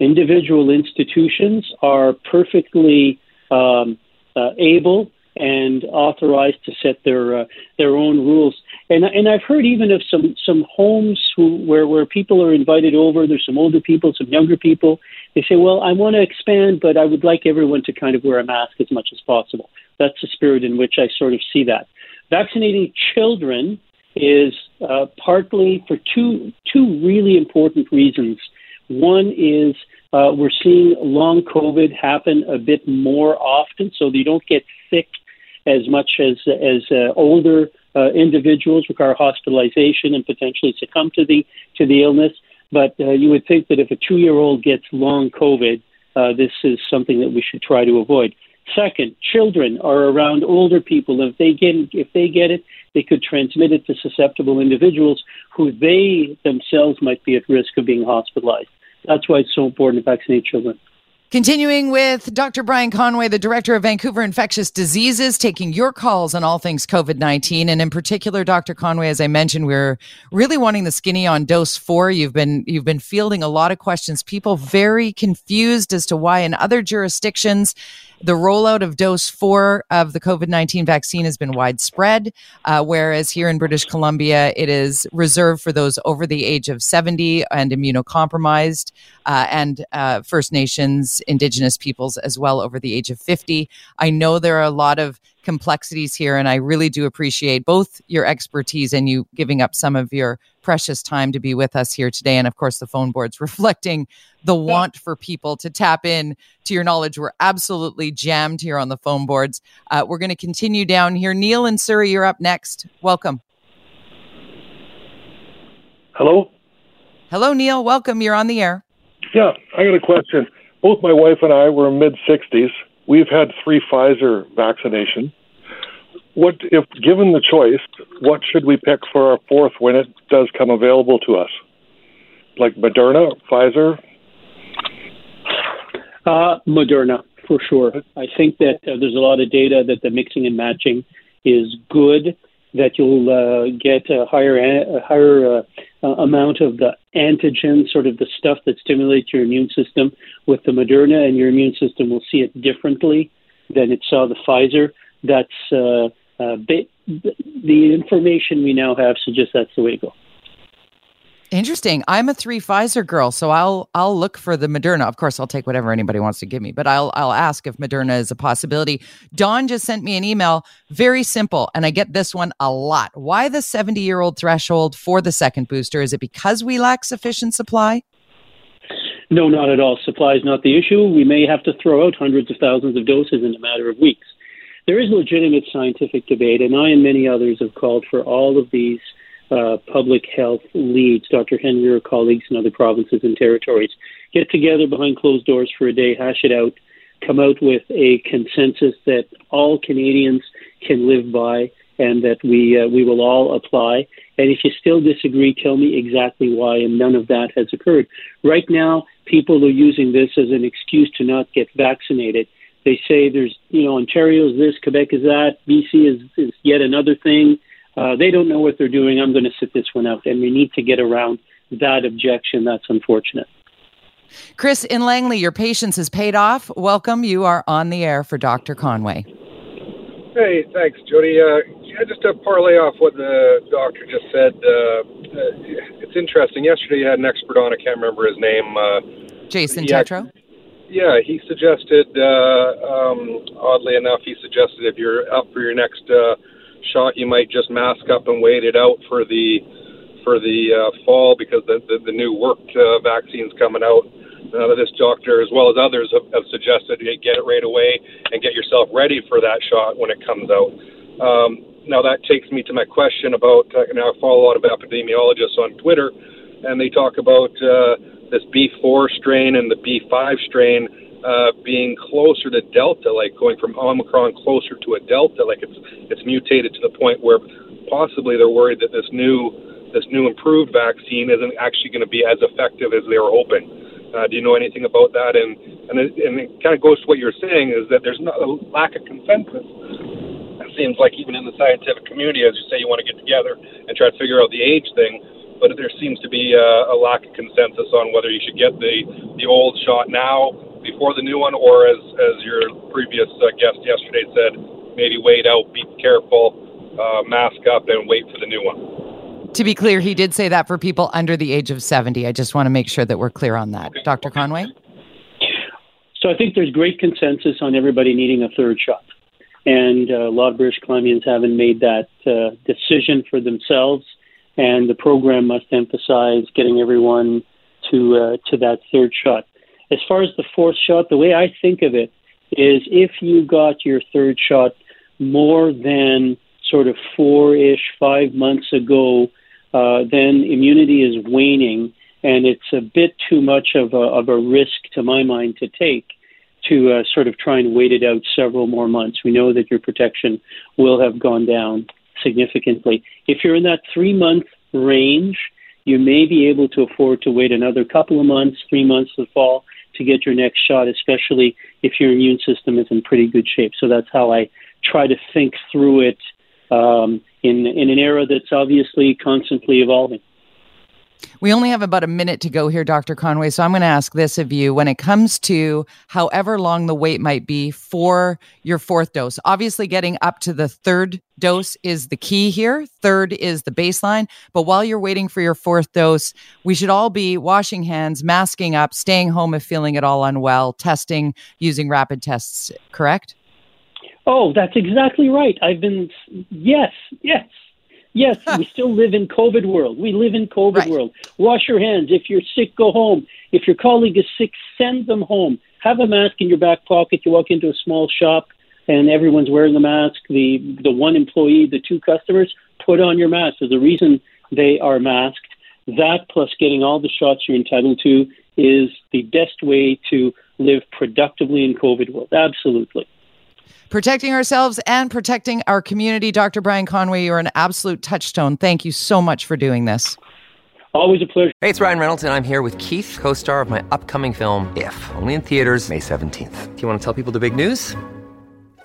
individual institutions are perfectly um, uh, able and authorized to set their uh, their own rules. And and I've heard even of some some homes who where where people are invited over. There's some older people, some younger people. They say, well, I want to expand, but I would like everyone to kind of wear a mask as much as possible. That's the spirit in which I sort of see that. Vaccinating children is uh, partly for two two really important reasons. One is uh, we're seeing long COVID happen a bit more often, so they don't get sick as much as as uh, older uh, individuals require hospitalization and potentially succumb to the to the illness. But uh, you would think that if a two-year-old gets long COVID, uh, this is something that we should try to avoid. Second, children are around older people. If they get if they get it, they could transmit it to susceptible individuals who they themselves might be at risk of being hospitalized. That's why it's so important to vaccinate children. Continuing with Dr. Brian Conway, the director of Vancouver Infectious Diseases, taking your calls on all things COVID 19. And in particular, Dr. Conway, as I mentioned, we're really wanting the skinny on dose four. You've been, you've been fielding a lot of questions, people very confused as to why in other jurisdictions the rollout of dose four of the COVID 19 vaccine has been widespread, uh, whereas here in British Columbia, it is reserved for those over the age of 70 and immunocompromised uh, and uh, First Nations, Indigenous peoples as well over the age of 50. I know there are a lot of complexities here, and I really do appreciate both your expertise and you giving up some of your precious time to be with us here today. And of course, the phone boards reflecting the want for people to tap in to your knowledge. We're absolutely jammed here on the phone boards. Uh, we're going to continue down here. Neil and Surrey, you're up next. Welcome. Hello. Hello, Neil. Welcome. You're on the air. Yeah, I got a question. Both my wife and I were in mid 60s. We've had three Pfizer vaccination. What if given the choice, what should we pick for our fourth when it does come available to us? Like Moderna, Pfizer? Uh, Moderna, for sure. I think that uh, there's a lot of data that the mixing and matching is good, that you'll uh, get a higher, a higher uh, amount of the antigen, sort of the stuff that stimulates your immune system with the Moderna, and your immune system will see it differently than it saw the Pfizer. That's uh, uh, the information we now have suggests that's the way to go. Interesting. I'm a three Pfizer girl, so I'll I'll look for the Moderna. Of course, I'll take whatever anybody wants to give me, but I'll I'll ask if Moderna is a possibility. Dawn just sent me an email. Very simple, and I get this one a lot. Why the 70 year old threshold for the second booster? Is it because we lack sufficient supply? No, not at all. Supply is not the issue. We may have to throw out hundreds of thousands of doses in a matter of weeks. There is legitimate scientific debate, and I and many others have called for all of these uh, public health leads, Dr. Henry or colleagues in other provinces and territories, get together behind closed doors for a day, hash it out, come out with a consensus that all Canadians can live by and that we uh, we will all apply. And if you still disagree, tell me exactly why. And none of that has occurred. Right now, people are using this as an excuse to not get vaccinated. They say there's, you know, Ontario's this, Quebec is that, BC is, is yet another thing. Uh, they don't know what they're doing. I'm going to sit this one out. And we need to get around that objection. That's unfortunate. Chris in Langley, your patience has paid off. Welcome. You are on the air for Dr. Conway. Hey, thanks, Jody. Uh, yeah, just to parlay off what the doctor just said, uh, uh, it's interesting. Yesterday, you had an expert on. I can't remember his name. Uh, Jason Tetro. Yeah, he suggested. Uh, um, oddly enough, he suggested if you're up for your next uh, shot, you might just mask up and wait it out for the for the uh, fall because the the, the new worked uh, vaccines coming out. Uh, this doctor, as well as others, have, have suggested you get it right away and get yourself ready for that shot when it comes out. Um, now that takes me to my question about. Uh, now I follow a lot of epidemiologists on Twitter, and they talk about uh, this B4 strain and the B5 strain uh, being closer to Delta, like going from Omicron closer to a Delta, like it's it's mutated to the point where possibly they're worried that this new this new improved vaccine isn't actually going to be as effective as they were hoping. Uh, do you know anything about that? And and it, and it kind of goes to what you're saying is that there's not a lack of consensus. It seems like even in the scientific community, as you say, you want to get together and try to figure out the age thing, but there seems to be a, a lack of consensus on whether you should get the the old shot now before the new one, or as as your previous uh, guest yesterday said, maybe wait out, be careful, uh, mask up, and wait for the new one to be clear, he did say that for people under the age of 70. I just want to make sure that we're clear on that. Dr. Conway? So I think there's great consensus on everybody needing a third shot. And uh, a lot of British Columbians haven't made that uh, decision for themselves. And the program must emphasize getting everyone to uh, to that third shot. As far as the fourth shot, the way I think of it is if you got your third shot more than sort of four ish, five months ago, uh, then immunity is waning, and it's a bit too much of a, of a risk, to my mind, to take to uh, sort of try and wait it out several more months. We know that your protection will have gone down significantly. If you're in that three month range, you may be able to afford to wait another couple of months, three months the fall to get your next shot, especially if your immune system is in pretty good shape. So that's how I try to think through it um, in in an era that's obviously constantly evolving. We only have about a minute to go here, Dr. Conway. So I'm going to ask this of you when it comes to however long the wait might be for your fourth dose. Obviously, getting up to the third dose is the key here. Third is the baseline. But while you're waiting for your fourth dose, we should all be washing hands, masking up, staying home if feeling at all unwell, testing using rapid tests, correct? Oh, that's exactly right. I've been yes, yes. Yes, we still live in COVID world. We live in COVID right. world. Wash your hands. If you're sick, go home. If your colleague is sick, send them home. Have a mask in your back pocket. You walk into a small shop and everyone's wearing a mask. The the one employee, the two customers, put on your mask. There's a reason they are masked. That plus getting all the shots you're entitled to is the best way to live productively in COVID world. Absolutely protecting ourselves and protecting our community. Dr. Brian Conway, you're an absolute touchstone. Thank you so much for doing this. Always a pleasure. Hey, it's Ryan Reynolds, and I'm here with Keith, co star of my upcoming film, If, only in theaters, May 17th. Do you want to tell people the big news?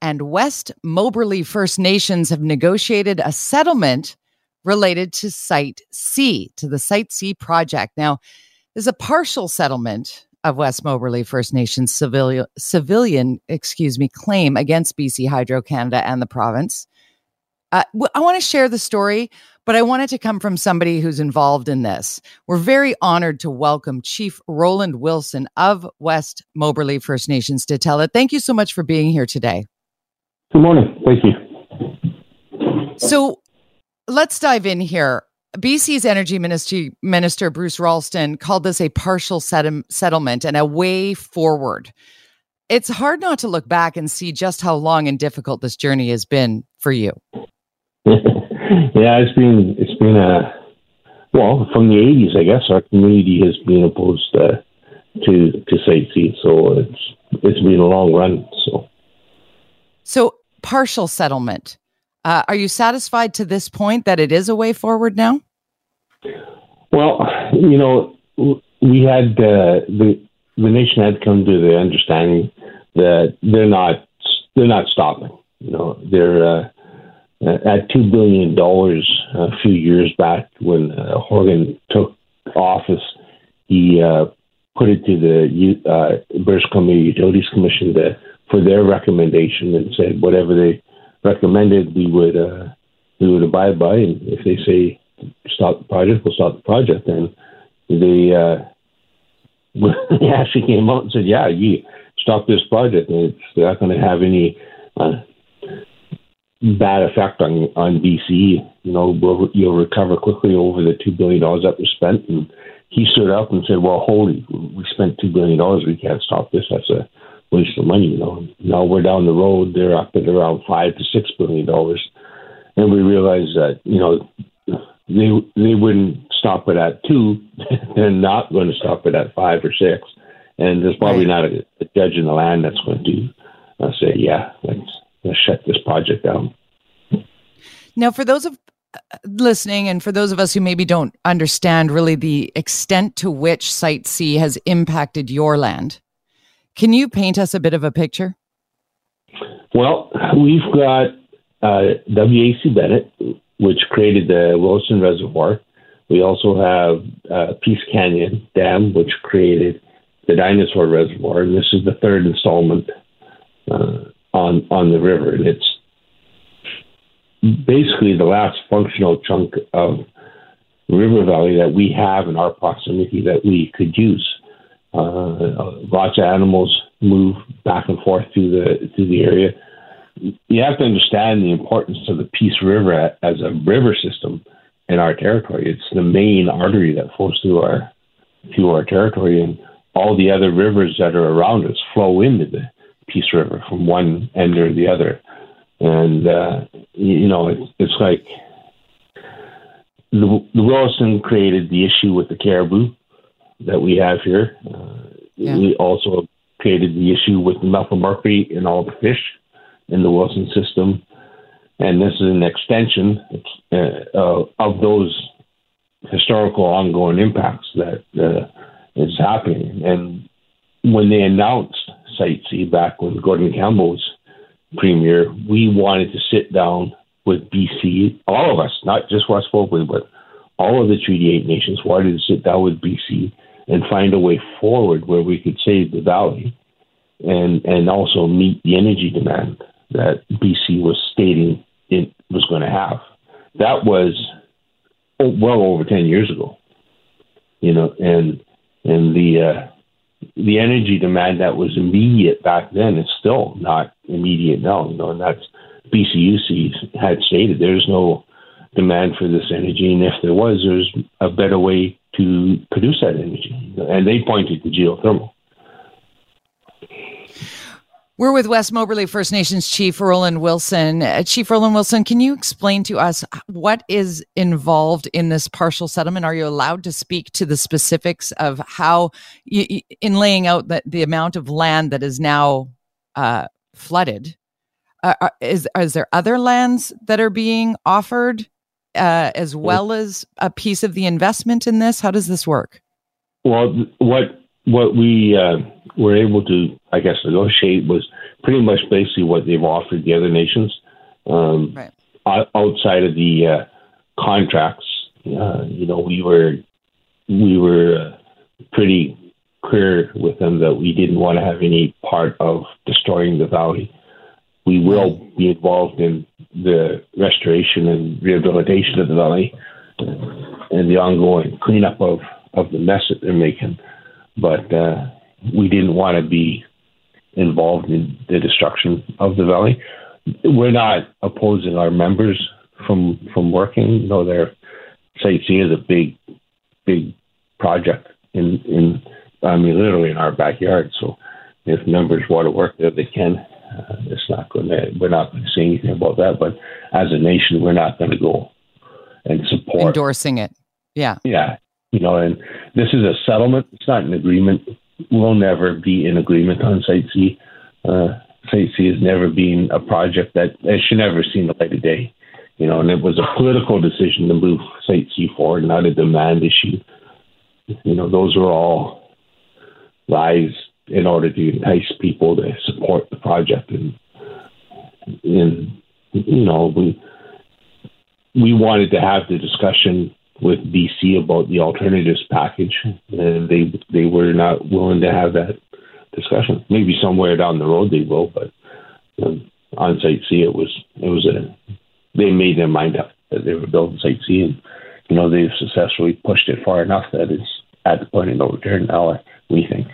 and West Moberly First Nations have negotiated a settlement related to Site C, to the Site C project. Now, there's a partial settlement of West Moberly First Nations civilian, civilian, excuse me, claim against BC Hydro Canada and the province. Uh, I want to share the story, but I want it to come from somebody who's involved in this. We're very honored to welcome Chief Roland Wilson of West Moberly First Nations to tell it. Thank you so much for being here today. Good morning. Thank you. So let's dive in here. BC's Energy Ministry Minister Bruce Ralston called this a partial settlement and a way forward. It's hard not to look back and see just how long and difficult this journey has been for you. yeah, it's been it's been a well from the eighties, I guess. Our community has been opposed uh, to to C, so it's it's been a long run. So, so partial settlement. Uh, are you satisfied to this point that it is a way forward now? Well, you know, we had uh, the the nation had come to the understanding that they're not they're not stopping. You know, they're uh, at two billion dollars a few years back when uh, Horgan took office. He uh, put it to the uh, British Columbia Utilities Commission to, for their recommendation and said whatever they recommended, we would uh, we would abide by. And if they say stop the project, we'll stop the project. And they uh, they actually came out and said, yeah, you stop this project, and it's not going to have any uh, bad effect on on BC. You know, we'll, you'll recover quickly over the two billion dollars that was spent. And he stood up and said, "Well, holy, we spent two billion dollars. We can't stop this. That's a waste of money." You know, now we're down the road. They're up at around five to six billion dollars, and we realize that you know they they wouldn't stop it at two. They're not going to stop it at five or six. And there's probably right. not a, a, judge in the land that's going to uh, say, "Yeah, let's let's shut this project down." Now, for those of uh, listening and for those of us who maybe don't understand really the extent to which Site C has impacted your land, can you paint us a bit of a picture? Well, we've got uh, WAC Bennett, which created the Williston Reservoir. We also have uh, Peace Canyon Dam, which created the Dinosaur Reservoir, and this is the third installment uh, on on the river, and it's basically the last functional chunk of river valley that we have in our proximity that we could use. Uh, lots of animals move back and forth through the through the area. You have to understand the importance of the Peace River as a river system in our territory. It's the main artery that flows through our through our territory, and all the other rivers that are around us flow into the Peace River from one end or the other. And, uh, you know, it's, it's like the, the created the issue with the caribou that we have here. Uh, yeah. We also created the issue with the mercury in all the fish in the Williston system. And this is an extension uh, of those historical ongoing impacts that uh, is happening. And when they announced Site C back when Gordon Campbell was premier, we wanted to sit down with BC, all of us, not just West but all of the Treaty 8 nations wanted to sit down with BC and find a way forward where we could save the valley and, and also meet the energy demand that BC was stating it was going to have. That was well over 10 years ago, you know, and and the uh, the energy demand that was immediate back then is still not immediate now. You know, and that's BCUC had stated there's no demand for this energy, and if there was, there's a better way to produce that energy, and they pointed to geothermal. We're with West Moberly First Nations Chief Roland Wilson. Uh, Chief Roland Wilson, can you explain to us what is involved in this partial settlement? Are you allowed to speak to the specifics of how, you, in laying out the, the amount of land that is now uh, flooded? Uh, is, is there other lands that are being offered uh, as well as a piece of the investment in this? How does this work? Well, what what we uh, were able to, I guess, negotiate was pretty much basically what they've offered the other nations. Um, right. Outside of the uh, contracts, uh, you know, we were we were uh, pretty clear with them that we didn't want to have any part of destroying the valley. We will be involved in the restoration and rehabilitation of the valley and the ongoing cleanup of, of the mess that they're making. But uh, we didn't want to be involved in the destruction of the valley. We're not opposing our members from from working. You know, their Site is a big, big project in in I mean literally in our backyard. So if members want to work there, they can. Uh, it's not going to. We're not going to say anything about that. But as a nation, we're not going to go and support endorsing it. Yeah. Yeah. You know, and this is a settlement. It's not an agreement. We'll never be in agreement on Site C. Uh, Site C has never been a project that it should never seen the light of day. You know, and it was a political decision to move Site C forward, not a demand issue. You know, those are all lies in order to entice people to support the project. And, and you know, we we wanted to have the discussion with BC about the alternatives package, and they they were not willing to have that discussion. Maybe somewhere down the road they will, but um, on Site C it was it was a they made their mind up that they were building Site C, and you know they've successfully pushed it far enough that it's at the point of no return now. We think.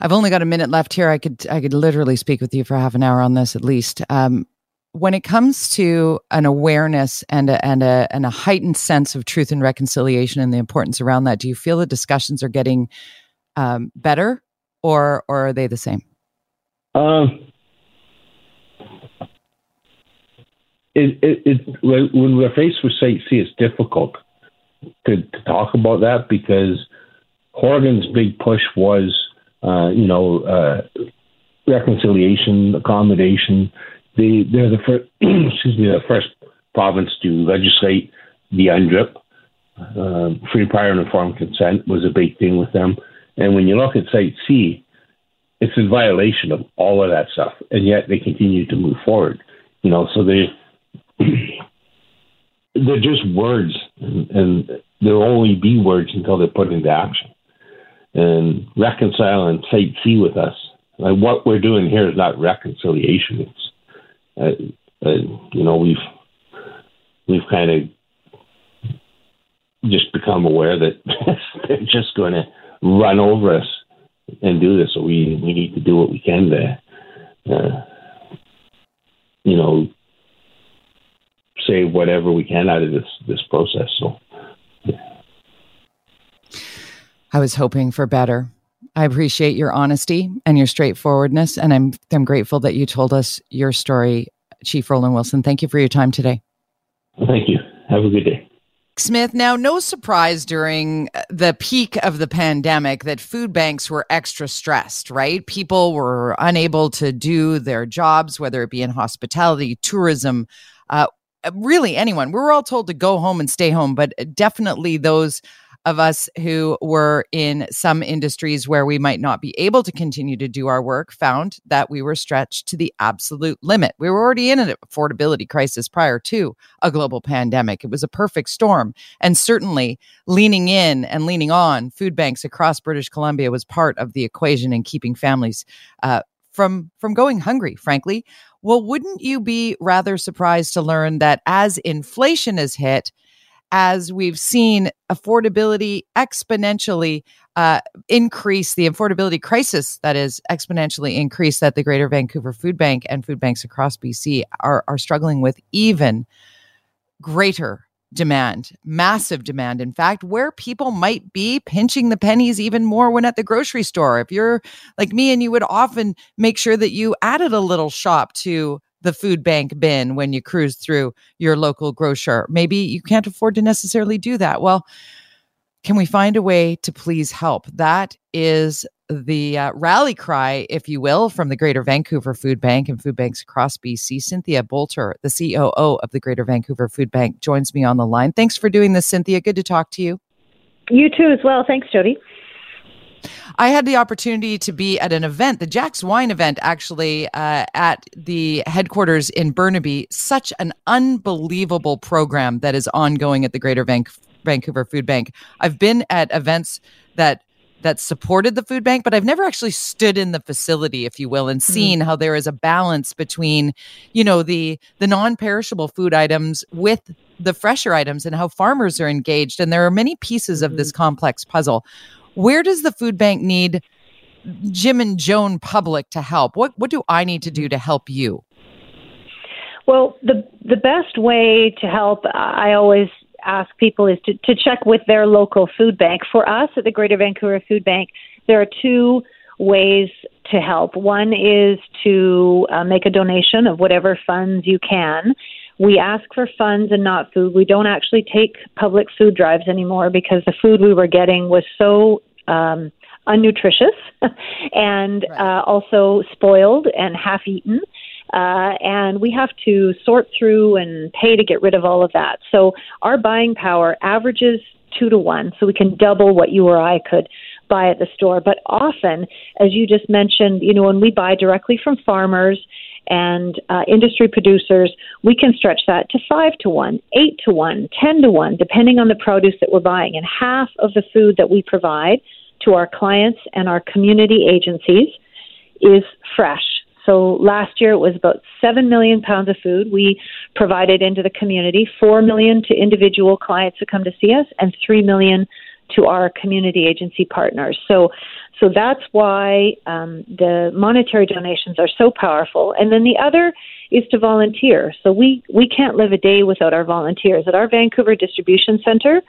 I've only got a minute left here. I could I could literally speak with you for half an hour on this at least. Um, when it comes to an awareness and a, and a and a heightened sense of truth and reconciliation and the importance around that, do you feel the discussions are getting um, better, or or are they the same? Um, it, it, it when we're faced with Site C, it's difficult to, to talk about that because Horgan's big push was, you know, uh, reconciliation, accommodation. They they're the first, excuse me, the first province to legislate the UNDRIP. Uh, free, prior, and informed consent was a big thing with them. And when you look at Site C, it's in violation of all of that stuff, and yet they continue to move forward. You know, so they they're just words, and, and there'll only be words until they're put into action. And reconcile and Site C with us. Like what we're doing here is not reconciliation. It's uh, uh, you know we've we've kind of just become aware that they're just going to run over us and do this. So we we need to do what we can to, uh, you know, say whatever we can out of this this process. So. Yeah. I was hoping for better. I appreciate your honesty and your straightforwardness, and I'm I'm grateful that you told us your story, Chief Roland Wilson. Thank you for your time today. Thank you. Have a good day. Smith, now no surprise during the peak of the pandemic that food banks were extra stressed, right? People were unable to do their jobs, whether it be in hospitality, tourism, uh, really anyone. We were all told to go home and stay home, but definitely those of us who were in some industries where we might not be able to continue to do our work found that we were stretched to the absolute limit. We were already in an affordability crisis prior to a global pandemic. It was a perfect storm. And certainly leaning in and leaning on food banks across British Columbia was part of the equation in keeping families uh, from from going hungry frankly well wouldn't you be rather surprised to learn that as inflation has hit as we've seen affordability exponentially uh, increase, the affordability crisis that is exponentially increased, that the Greater Vancouver Food Bank and food banks across BC are, are struggling with even greater demand, massive demand, in fact, where people might be pinching the pennies even more when at the grocery store. If you're like me and you would often make sure that you added a little shop to the food bank bin when you cruise through your local grocer. Maybe you can't afford to necessarily do that. Well, can we find a way to please help? That is the uh, rally cry, if you will, from the Greater Vancouver Food Bank and food banks across BC. Cynthia Boulter, the COO of the Greater Vancouver Food Bank, joins me on the line. Thanks for doing this, Cynthia. Good to talk to you. You too, as well. Thanks, Jody. I had the opportunity to be at an event, the Jack's Wine event, actually, uh, at the headquarters in Burnaby. Such an unbelievable program that is ongoing at the Greater Van- Vancouver Food Bank. I've been at events that that supported the food bank, but I've never actually stood in the facility, if you will, and seen how there is a balance between, you know, the the non-perishable food items with the fresher items and how farmers are engaged. And there are many pieces of this complex puzzle. Where does the food bank need Jim and Joan Public to help? What what do I need to do to help you? Well, the the best way to help, I always ask people is to, to check with their local food bank. For us at the Greater Vancouver Food Bank, there are two ways to help. One is to uh, make a donation of whatever funds you can. We ask for funds and not food. We don't actually take public food drives anymore because the food we were getting was so um, unnutritious and uh, also spoiled and half eaten. Uh, and we have to sort through and pay to get rid of all of that. So our buying power averages two to one, so we can double what you or I could buy at the store. But often, as you just mentioned, you know, when we buy directly from farmers and uh, industry producers, we can stretch that to five to one, eight to one, ten to one, depending on the produce that we're buying. And half of the food that we provide to our clients and our community agencies is fresh. So last year it was about 7 million pounds of food we provided into the community, 4 million to individual clients who come to see us, and 3 million to our community agency partners. So, so that's why um, the monetary donations are so powerful. And then the other is to volunteer. So we we can't live a day without our volunteers. At our Vancouver distribution center,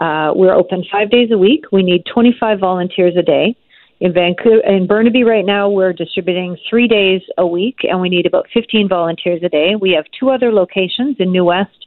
uh, we're open five days a week. We need 25 volunteers a day. In Vancouver, in Burnaby right now, we're distributing three days a week, and we need about 15 volunteers a day. We have two other locations in New West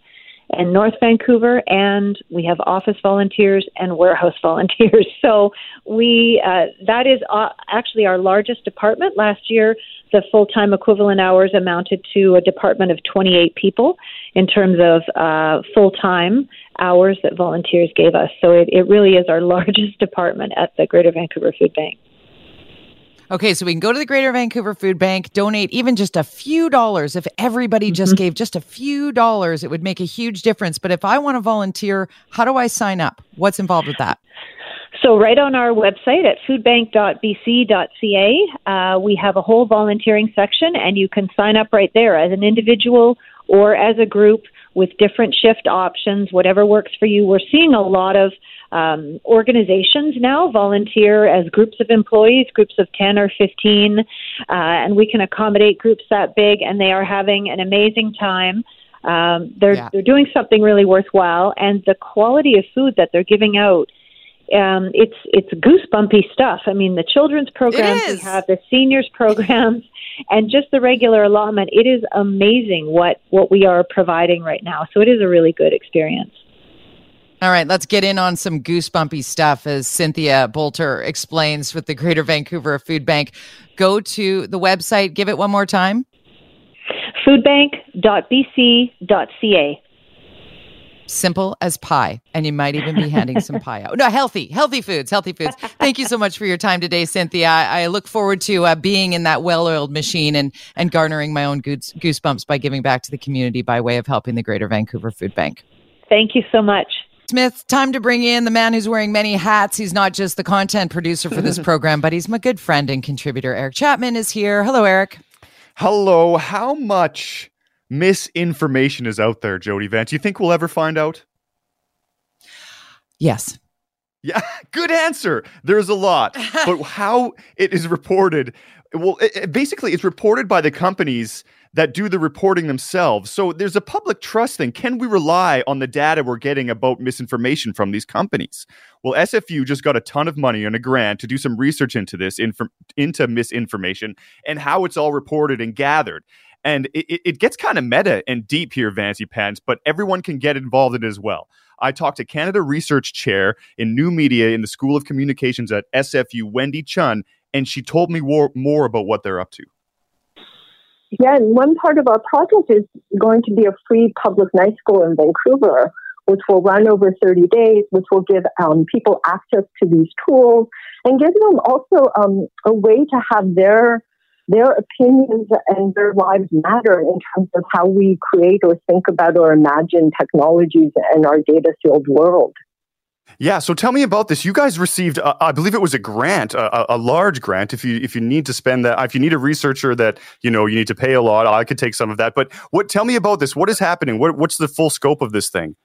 and North Vancouver, and we have office volunteers and warehouse volunteers. So we uh, that is uh, actually our largest department. Last year, the full time equivalent hours amounted to a department of 28 people in terms of uh, full time hours that volunteers gave us. So it, it really is our largest department at the Greater Vancouver Food Bank. Okay, so we can go to the Greater Vancouver Food Bank, donate even just a few dollars. If everybody just gave just a few dollars, it would make a huge difference. But if I want to volunteer, how do I sign up? What's involved with that? So, right on our website at foodbank.bc.ca, uh, we have a whole volunteering section, and you can sign up right there as an individual or as a group with different shift options, whatever works for you. We're seeing a lot of um, organizations now volunteer as groups of employees, groups of 10 or 15, uh, and we can accommodate groups that big, and they are having an amazing time. Um, they're Yeah. they're doing something really worthwhile, and the quality of food that they're giving out. Um, it's it's goosebumpy stuff. I mean, the children's programs we have, the seniors programs, and just the regular allotment. It is amazing what what we are providing right now. So it is a really good experience. All right, let's get in on some goosebumpy stuff as Cynthia Boulter explains with the Greater Vancouver Food Bank. Go to the website, give it one more time. Foodbank.bc.ca. Simple as pie. And you might even be handing some pie out. No, healthy, healthy foods, healthy foods. Thank you so much for your time today, Cynthia. I, I look forward to uh, being in that well oiled machine and, and garnering my own goose, goosebumps by giving back to the community by way of helping the Greater Vancouver Food Bank. Thank you so much. Smith, time to bring in the man who's wearing many hats. He's not just the content producer for this program, but he's my good friend and contributor. Eric Chapman is here. Hello, Eric. Hello. How much misinformation is out there, Jody Vance? You think we'll ever find out? Yes. Yeah, good answer. There's a lot, but how it is reported, well, it, it- basically, it's reported by the companies that do the reporting themselves. So there's a public trust thing. Can we rely on the data we're getting about misinformation from these companies? Well, SFU just got a ton of money and a grant to do some research into this, inf- into misinformation and how it's all reported and gathered. And it, it- gets kind of meta and deep here, Vancy Pants, but everyone can get involved in it as well. I talked to Canada Research Chair in New Media in the School of Communications at SFU, Wendy Chun, and she told me more, more about what they're up to. Yeah, and one part of our project is going to be a free public night school in Vancouver, which will run over 30 days, which will give um, people access to these tools and give them also um, a way to have their their opinions and their lives matter in terms of how we create or think about or imagine technologies in our data filled world. Yeah, so tell me about this. You guys received, uh, I believe it was a grant, a, a, large grant. If you if you need to spend that, if you need a researcher that you know you need to pay a lot, I could take some of that. But what? Tell me about this. What is happening? What, what's the full scope of this thing?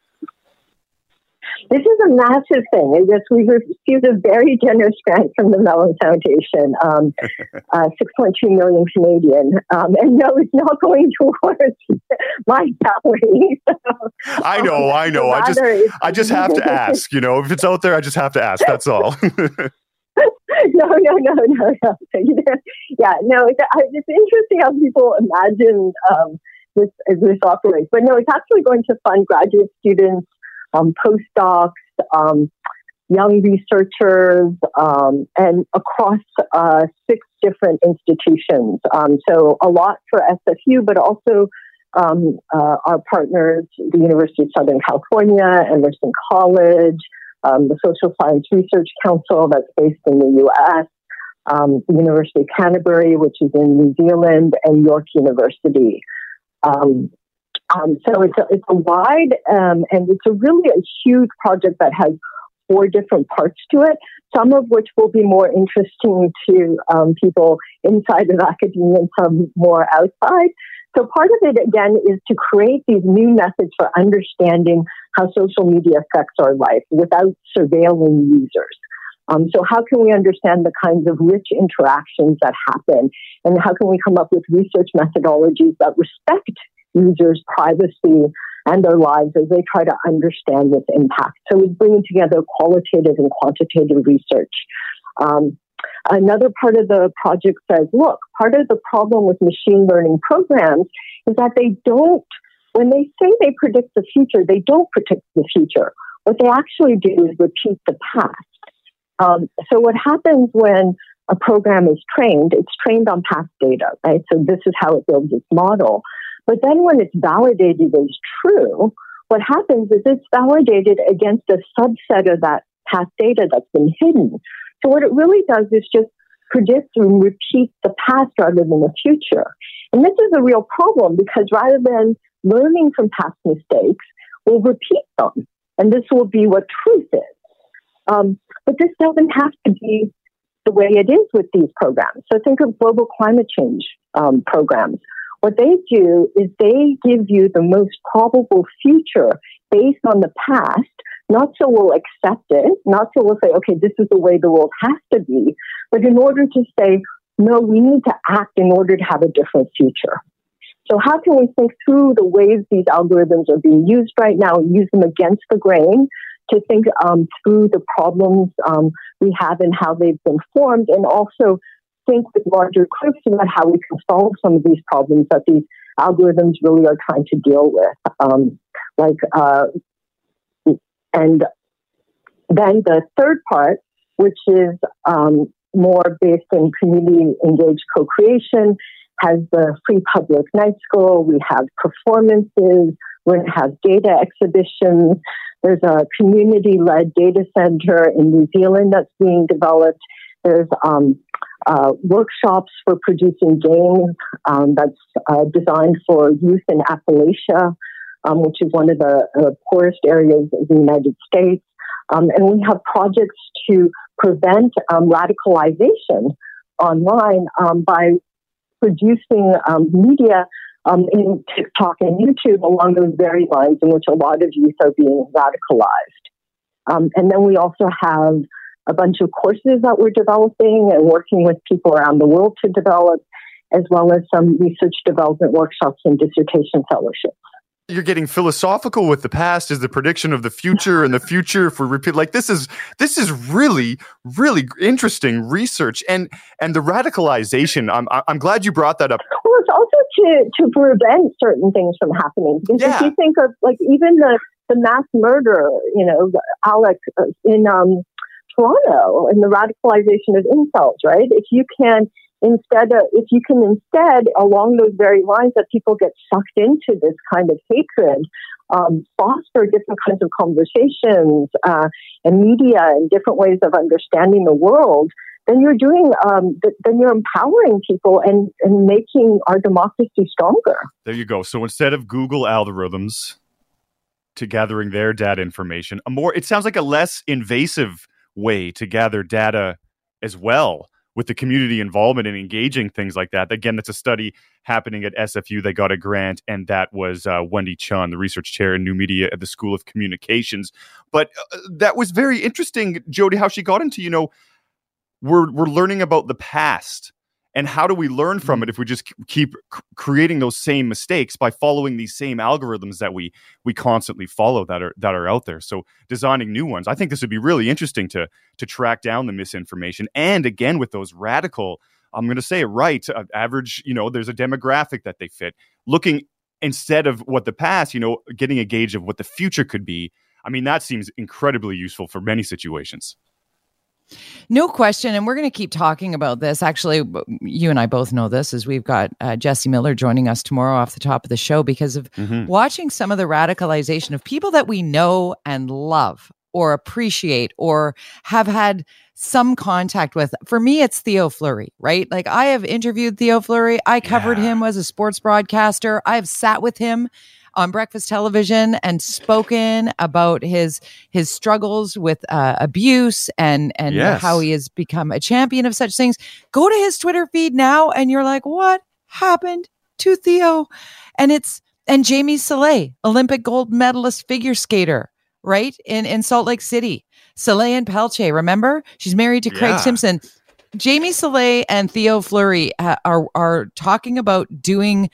This is a massive thing. I guess we received a very generous grant from the Mellon Foundation, um, uh, 6.2 million Canadian. Um, and no, it's not going towards my salary. I know, I know. I just, I just have to ask. You know, if it's out there, I just have to ask. That's all. no, no, no, no, no. yeah, no. It's, it's interesting how people imagine um, this this operates, but no, it's actually going to fund graduate students um, postdocs, um, young researchers, um, and across uh, six different institutions. Um, so a lot for SFU, but also um, uh, our partners, the University of Southern California, Emerson College, um, the Social Science Research Council that's based in the U.S., the University of Canterbury, which is in New Zealand, and York University. Um, so it's a, it's a wide um, and it's a really a huge project that has four different parts to it, some of which will be more interesting to um, people inside of academia and some more outside. So part of it, again, is to create these new methods for understanding how social media affects our life without surveilling users. Um, so how can we understand the kinds of rich interactions that happen? And how can we come up with research methodologies that respect users' privacy and their lives as they try to understand this impact. So we're bringing together qualitative and quantitative research. Um, another part of the project says, look, part of the problem with machine learning programs is that they don't, when they say they predict the future, they don't predict the future. What they actually do is repeat the past. Um, so what happens when a program is trained, it's trained on past data, right? So this is how it builds its model. But then when it's validated as true, what happens is it's validated against a subset of that past data that's been hidden. So what it really does is just predict and repeat the past rather than the future. And this is a real problem because rather than learning from past mistakes, we'll repeat them. And this will be what truth is. Um, but this doesn't have to be the way it is with these programs. So think of global climate change um, programs. What they do is they give you the most probable future based on the past, not so we'll accept it, not so we'll say, okay, this is the way the world has to be, but in order to say, no, we need to act in order to have a different future. So, how can we think through the ways these algorithms are being used right now and use them against the grain to think um, through the problems um, we have and how they've been formed, and also think with larger groups about how we can solve some of these problems that these algorithms really are trying to deal with. Um, like, uh, and then the third part, which is um, more based in community engaged co-creation, has the free public night school. We have performances. To have data exhibitions. There's a community led data center in New Zealand that's being developed. There's um, uh, workshops for producing games um, that's uh, designed for youth in Appalachia, um, which is one of the uh, poorest areas of the United States. Um, and we have projects to prevent um, radicalization online um, by producing media in TikTok and YouTube along those very lines in which a lot of youth are being radicalized. and then we also have a bunch of courses that we're developing and working with people around the world to develop, as well as some research development workshops and dissertation fellowships. You're getting philosophical with the past is the prediction of the future and the future for repeat like this is this is really really interesting research and and the radicalization I'm I'm glad you brought that up. Well, it's also to to prevent certain things from happening because yeah. if you think of like even the the mass murder, you know, Alec uh, in um, Toronto and the radicalization of incels, right? If you can instead of, if you can instead along those very lines that people get sucked into this kind of hatred, um, foster different kinds of conversations uh, and media and different ways of understanding the world, then you're doing, um, th- then you're empowering people and, and making our democracy stronger. There you go. So instead of Google algorithms, to gathering their data information. A more, it sounds like a less invasive way to gather data as well with the community involvement and engaging things like that. Again, that's a study happening at SFU. They got a grant, and that was uh, Wendy Chun, the research chair in new media at the School of Communications. But uh, that was very interesting, Jody, how she got into, you know, we're, we're learning about the past and how do we learn from it if we just keep creating those same mistakes by following these same algorithms that we we constantly follow that are that are out there? So designing new ones i think this would be really interesting to to track down the misinformation. And again with those radical i'm going to say right uh, average you know there's a demographic that they fit. Looking instead of what the past you know getting a gauge of what the future could be i mean that seems incredibly useful for many situations No question. And we're going to keep talking about this. Actually, you and I both know this as we've got uh, Jesse Miller joining us tomorrow off the top of the show because of Mhm. watching some of the radicalization of people that we know and love or appreciate or have had some contact with. For me, it's Theo Fleury, right? Like I have interviewed Theo Fleury. I covered him as a sports broadcaster. I've sat with him on breakfast television and spoken about his his struggles with uh, abuse and and Yes. how he has become a champion of such things. Go to his Twitter feed now, and you're like, what happened to Theo? And it's and Jamie Salé, Olympic gold medalist figure skater, right in in Salt Lake City. Salé and Pelletier, remember? She's married to Craig Yeah. Simpson. Jamie Salé and Theo Fleury uh, are are talking about doing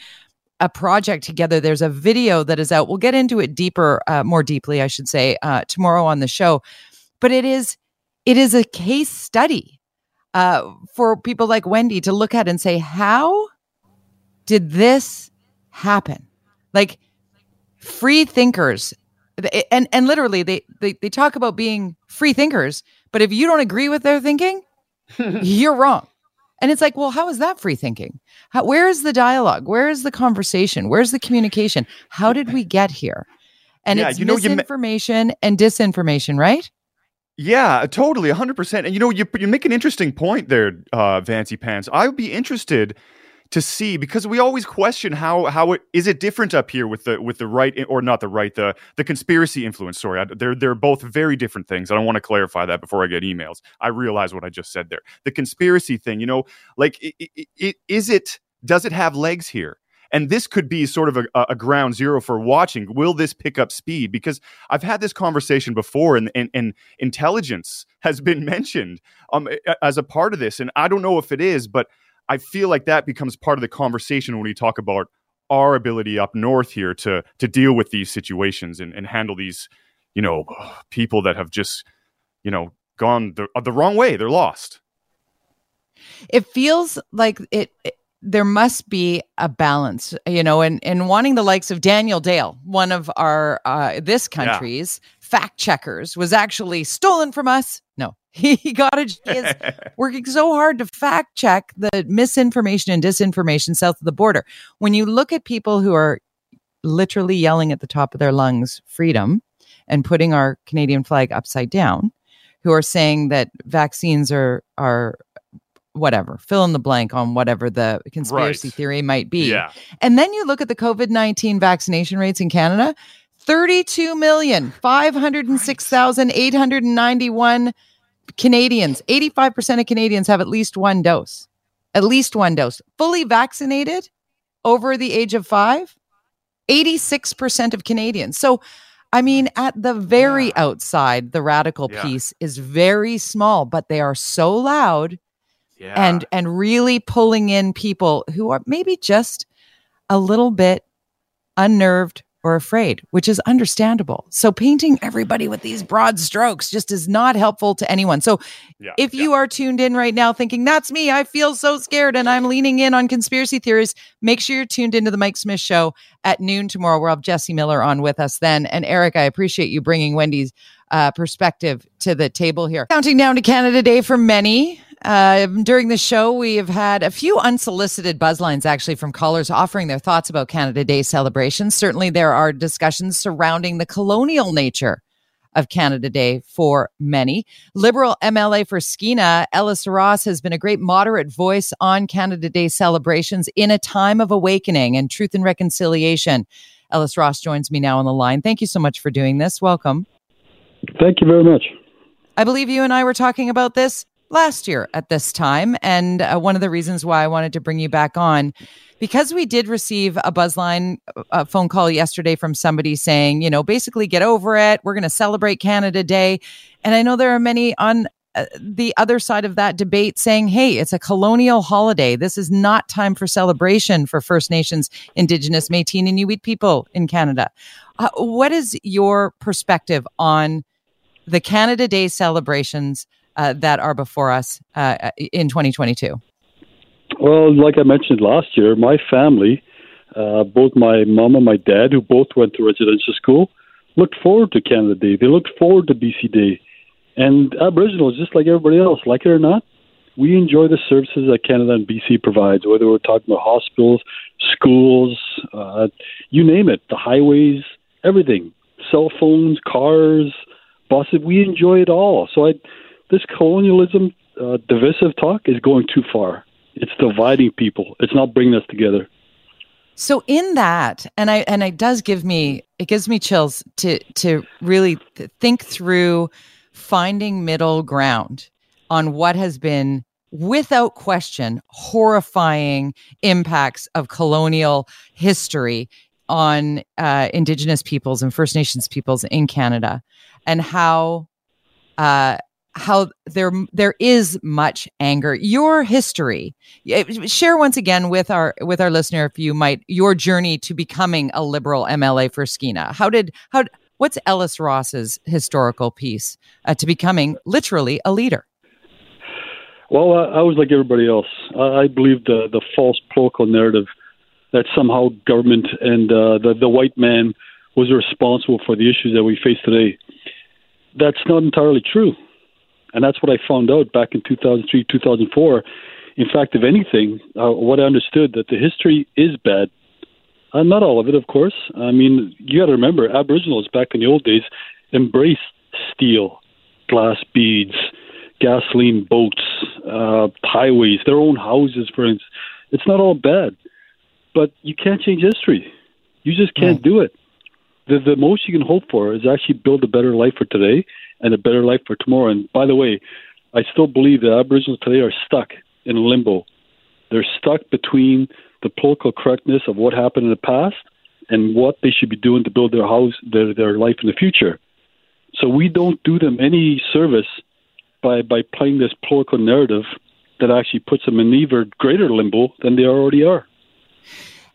a project together. There's a video that is out. We'll get into it deeper, uh, more deeply, I should say, uh, tomorrow on the show. But it is it is a case study uh, for people like Wendy to look at and say, how did this happen? Like free thinkers, and and literally they they they talk about being free thinkers, but if you don't agree with their thinking, you're wrong. And it's like, well, how is that free thinking? How, where is the dialogue? Where is the conversation? Where's the communication? How did we get here? And Yeah, it's you know, misinformation and disinformation, right? Yeah, totally, 100%. And you know, you, you make an interesting point there, uh, Vancy Pants. I would be interested to see because we always question how how it is it different up here with the with the right or not the right the the conspiracy influence story. They're they're both very different things. I don't want to clarify that before I get emails. I realize what I just said there. The conspiracy thing, you know, like i i i is it does it have legs here? And this could be sort of a, a ground zero for watching. Will this pick up speed? Because I've had this conversation before, and, and, and intelligence has been mentioned um, as a part of this. And I don't know if it is, but I feel like that becomes part of the conversation when we talk about our ability up north here to to deal with these situations and, and handle these, you know, people that have just, you know, gone the, the wrong way. They're lost. it feels like it, it- there must be a balance you know and and wanting the likes of daniel dale one of our uh this country's fact checkers was actually stolen from us no he got it he is working so hard to fact check the misinformation and disinformation south of the border when you look at people who are literally yelling at the top of their lungs freedom and putting our canadian flag upside down who are saying that vaccines are are whatever, fill in the blank on whatever the conspiracy Right. theory might be. Yeah. And then you look at the COVID 19 vaccination rates in Canada 32 million, 506,891 Canadians. 85% of Canadians have at least one dose. At least one dose. Fully vaccinated over the age of five, 86% of Canadians. So, I mean, at the very outside, the radical Yeah. piece is very small, but they are so loud Yeah. and and really pulling in people who are maybe just a little bit unnerved or afraid, which is understandable. So painting everybody with these broad strokes just is not helpful to anyone. So if you are tuned in right now thinking that's me, I feel so scared and I'm leaning in on conspiracy theories, make sure you're tuned into the Mike Smyth show at noon tomorrow. We'll have Jesse Miller on with us then. And Eric, I appreciate you bringing Wendy's uh, perspective to the table here. Counting down to Canada Day for many. Uh, during the show, we have had a few unsolicited buzzlines actually from callers offering their thoughts about Canada Day celebrations. Certainly, there are discussions surrounding the colonial nature of Canada Day for many. Liberal MLA for Skeena, Ellis Ross, has been a great moderate voice on Canada Day celebrations in a time of awakening and truth and reconciliation. Ellis Ross joins me now on the line. Thank you so much for doing this. Welcome. Thank you very much. I believe you and I were talking about this last year at this time. And uh, one of the reasons why I wanted to bring you back on, because we did receive a Buzzline uh, phone call yesterday from somebody saying, you know, basically get over it. We're going to celebrate Canada Day. And I know there are many on uh, the other side of that debate saying, hey, it's a colonial holiday. This is not time for celebration for First Nations, Indigenous, Metis, and Inuit people in Canada. Uh, what is your perspective on the Canada Day celebrations uh, that are before us uh, in 2022? Well, like I mentioned last year, my family, uh, both my mom and my dad, who both went to residential school, looked forward to Canada Day. They looked forward to BC Day. And Aboriginals, just like everybody else, like it or not, we enjoy the services that Canada and BC provides, whether we're talking about hospitals, schools, uh, you name it, the highways, everything, cell phones, cars, buses. We enjoy it all. So I, this colonialism, uh, divisive talk is going too far. It's dividing people. It's not bringing us together. So in that, and I and it does give me it gives me chills to to really th- think through finding middle ground on what has been without question horrifying impacts of colonial history on uh, indigenous peoples and first nations peoples in canada and how uh, how there there is much anger. Your history share once again with our with our listener if you might your journey to becoming a liberal mla for skeena. How did how what's ellis ross's historical piece uh, to becoming literally a leader? Well i was like everybody else. I believed the the false political narrative that somehow government and uh, the the white man was responsible for the issues that we face today. That's not entirely true and that's what I found out back in 2003, 2004. In fact, if anything, uh, what I understood that the history is bad. Uh, not all of it, of course. I mean, you got to remember, Aboriginals back in the old days embraced steel, glass beads, gasoline boats, uh, highways, their own houses, for instance. It's not all bad, but you can't change history. You just can't do it. The, the most you can hope for is actually build a better life for today and a better life for tomorrow. And by the way, I still believe that Aboriginals today are stuck in limbo. They're stuck between the political correctness of what happened in the past and what they should be doing to build their house, their their life in the future. So we don't do them any service by by playing this political narrative that actually puts them in even greater limbo than they already are.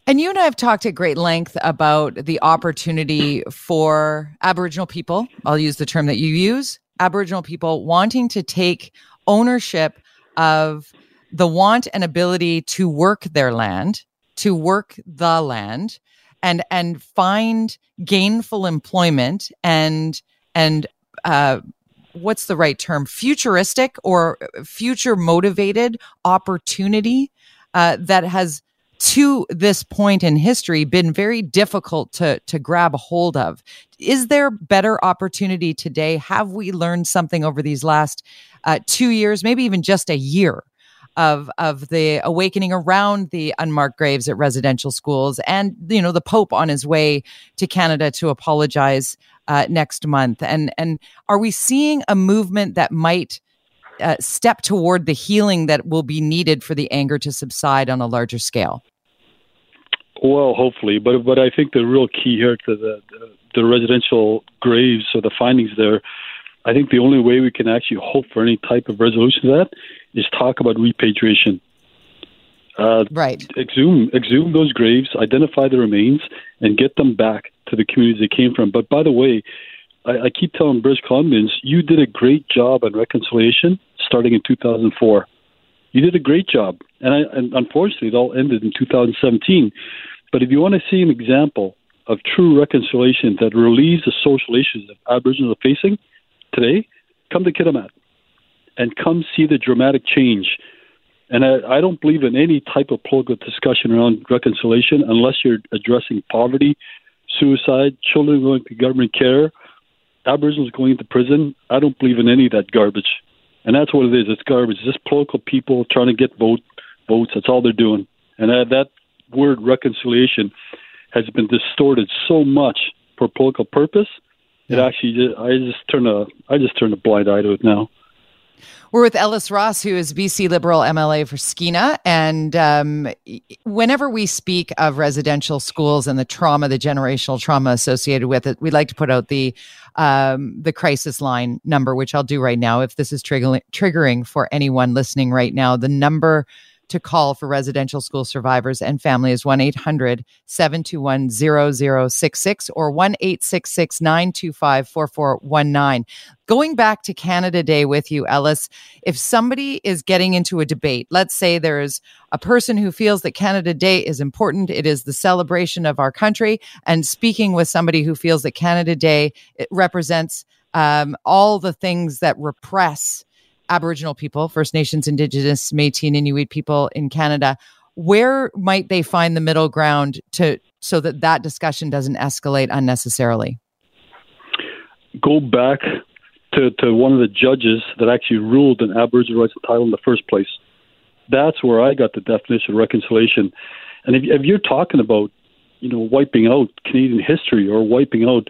And you and I have talked at great length about the opportunity for Aboriginal people, I'll use the term that you use, Aboriginal people wanting to take ownership of the want and ability to work their land, to work the land and and find gainful employment and and uh, what's the right term? Futuristic or future motivated opportunity uh, that has to this point in history been very difficult to to grab a hold of. Is there better opportunity today? Have we learned something over these last uh, two years maybe even just a year of of the awakening around the unmarked graves at residential schools and you know the pope on his way to canada to apologize uh, next month? And and are we seeing a movement that might uh, step toward the healing that will be needed for the anger to subside on a larger scale? Well, hopefully, but but I think the real key here to the the, the residential graves or the findings there, I think the only way we can actually hope for any type of resolution to that is talk about repatriation. Uh, right. Exhume exhume those graves, identify the remains, and get them back to the communities they came from. But by the way, I, I keep telling British Columbians, you did a great job on reconciliation starting in 2004. You did a great job, and, I, and unfortunately, it all ended in 2017. But if you want to see an example of true reconciliation that relieves the social issues that Aboriginals are facing today, come to Kitimat and come see the dramatic change. And I, I don't believe in any type of political discussion around reconciliation unless you're addressing poverty, suicide, children going to government care, Aboriginals going into prison. I don't believe in any of that garbage. And that's what it is. It's garbage. It's just political people trying to get vote votes. That's all they're doing. And that, that word reconciliation has been distorted so much for political purpose. It actually, I just turn a, I just turn a blind eye to it now. We're with Ellis Ross, who is BC Liberal MLA for Skeena. And um, whenever we speak of residential schools and the trauma, the generational trauma associated with it, we like to put out the um, the crisis line number, which I'll do right now. If this is triggering, triggering for anyone listening right now, the number to call for residential school survivors and family is 1 800 721 0066 or 1 866 925 4419. Going back to Canada Day with you, Ellis, if somebody is getting into a debate, let's say there's a person who feels that Canada Day is important, it is the celebration of our country, and speaking with somebody who feels that Canada Day represents um, all the things that repress Aboriginal people, First Nations, Indigenous, Métis, and Inuit people in Canada. Where might they find the middle ground to so that that discussion doesn't escalate unnecessarily? Go back to, to one of the judges that actually ruled in Aboriginal rights title in the first place. That's where I got the definition of reconciliation. And if, if you're talking about, you know, wiping out Canadian history or wiping out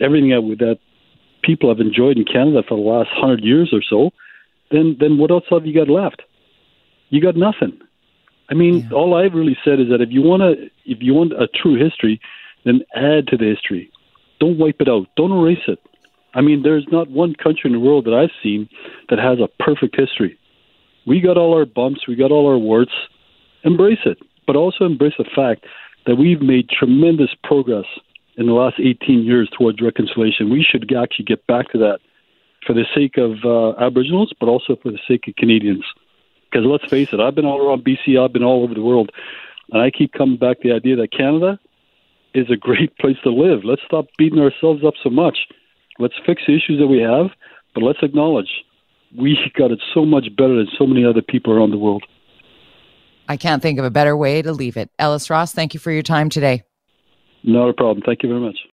everything that, that people have enjoyed in Canada for the last hundred years or so, then then what else have you got left? You got nothing. I mean, all I've really said is that if you want to, if you want a true history, then add to the history. Don't wipe it out. Don't erase it. I mean, there's not one country in the world that I've seen that has a perfect history. We got all our bumps, we got all our warts. Embrace it, but also embrace the fact that we've made tremendous progress in the last 18 years towards reconciliation. We should actually get back to that for the sake of uh, Aboriginals, but also for the sake of Canadians. Because let's face it, I've been all around BC, I've been all over the world, and I keep coming back to the idea that Canada is a great place to live. Let's stop beating ourselves up so much. Let's fix the issues that we have, but let's acknowledge we got it so much better than so many other people around the world. I can't think of a better way to leave it. Ellis Ross, thank you for your time today. Not a problem. Thank you very much.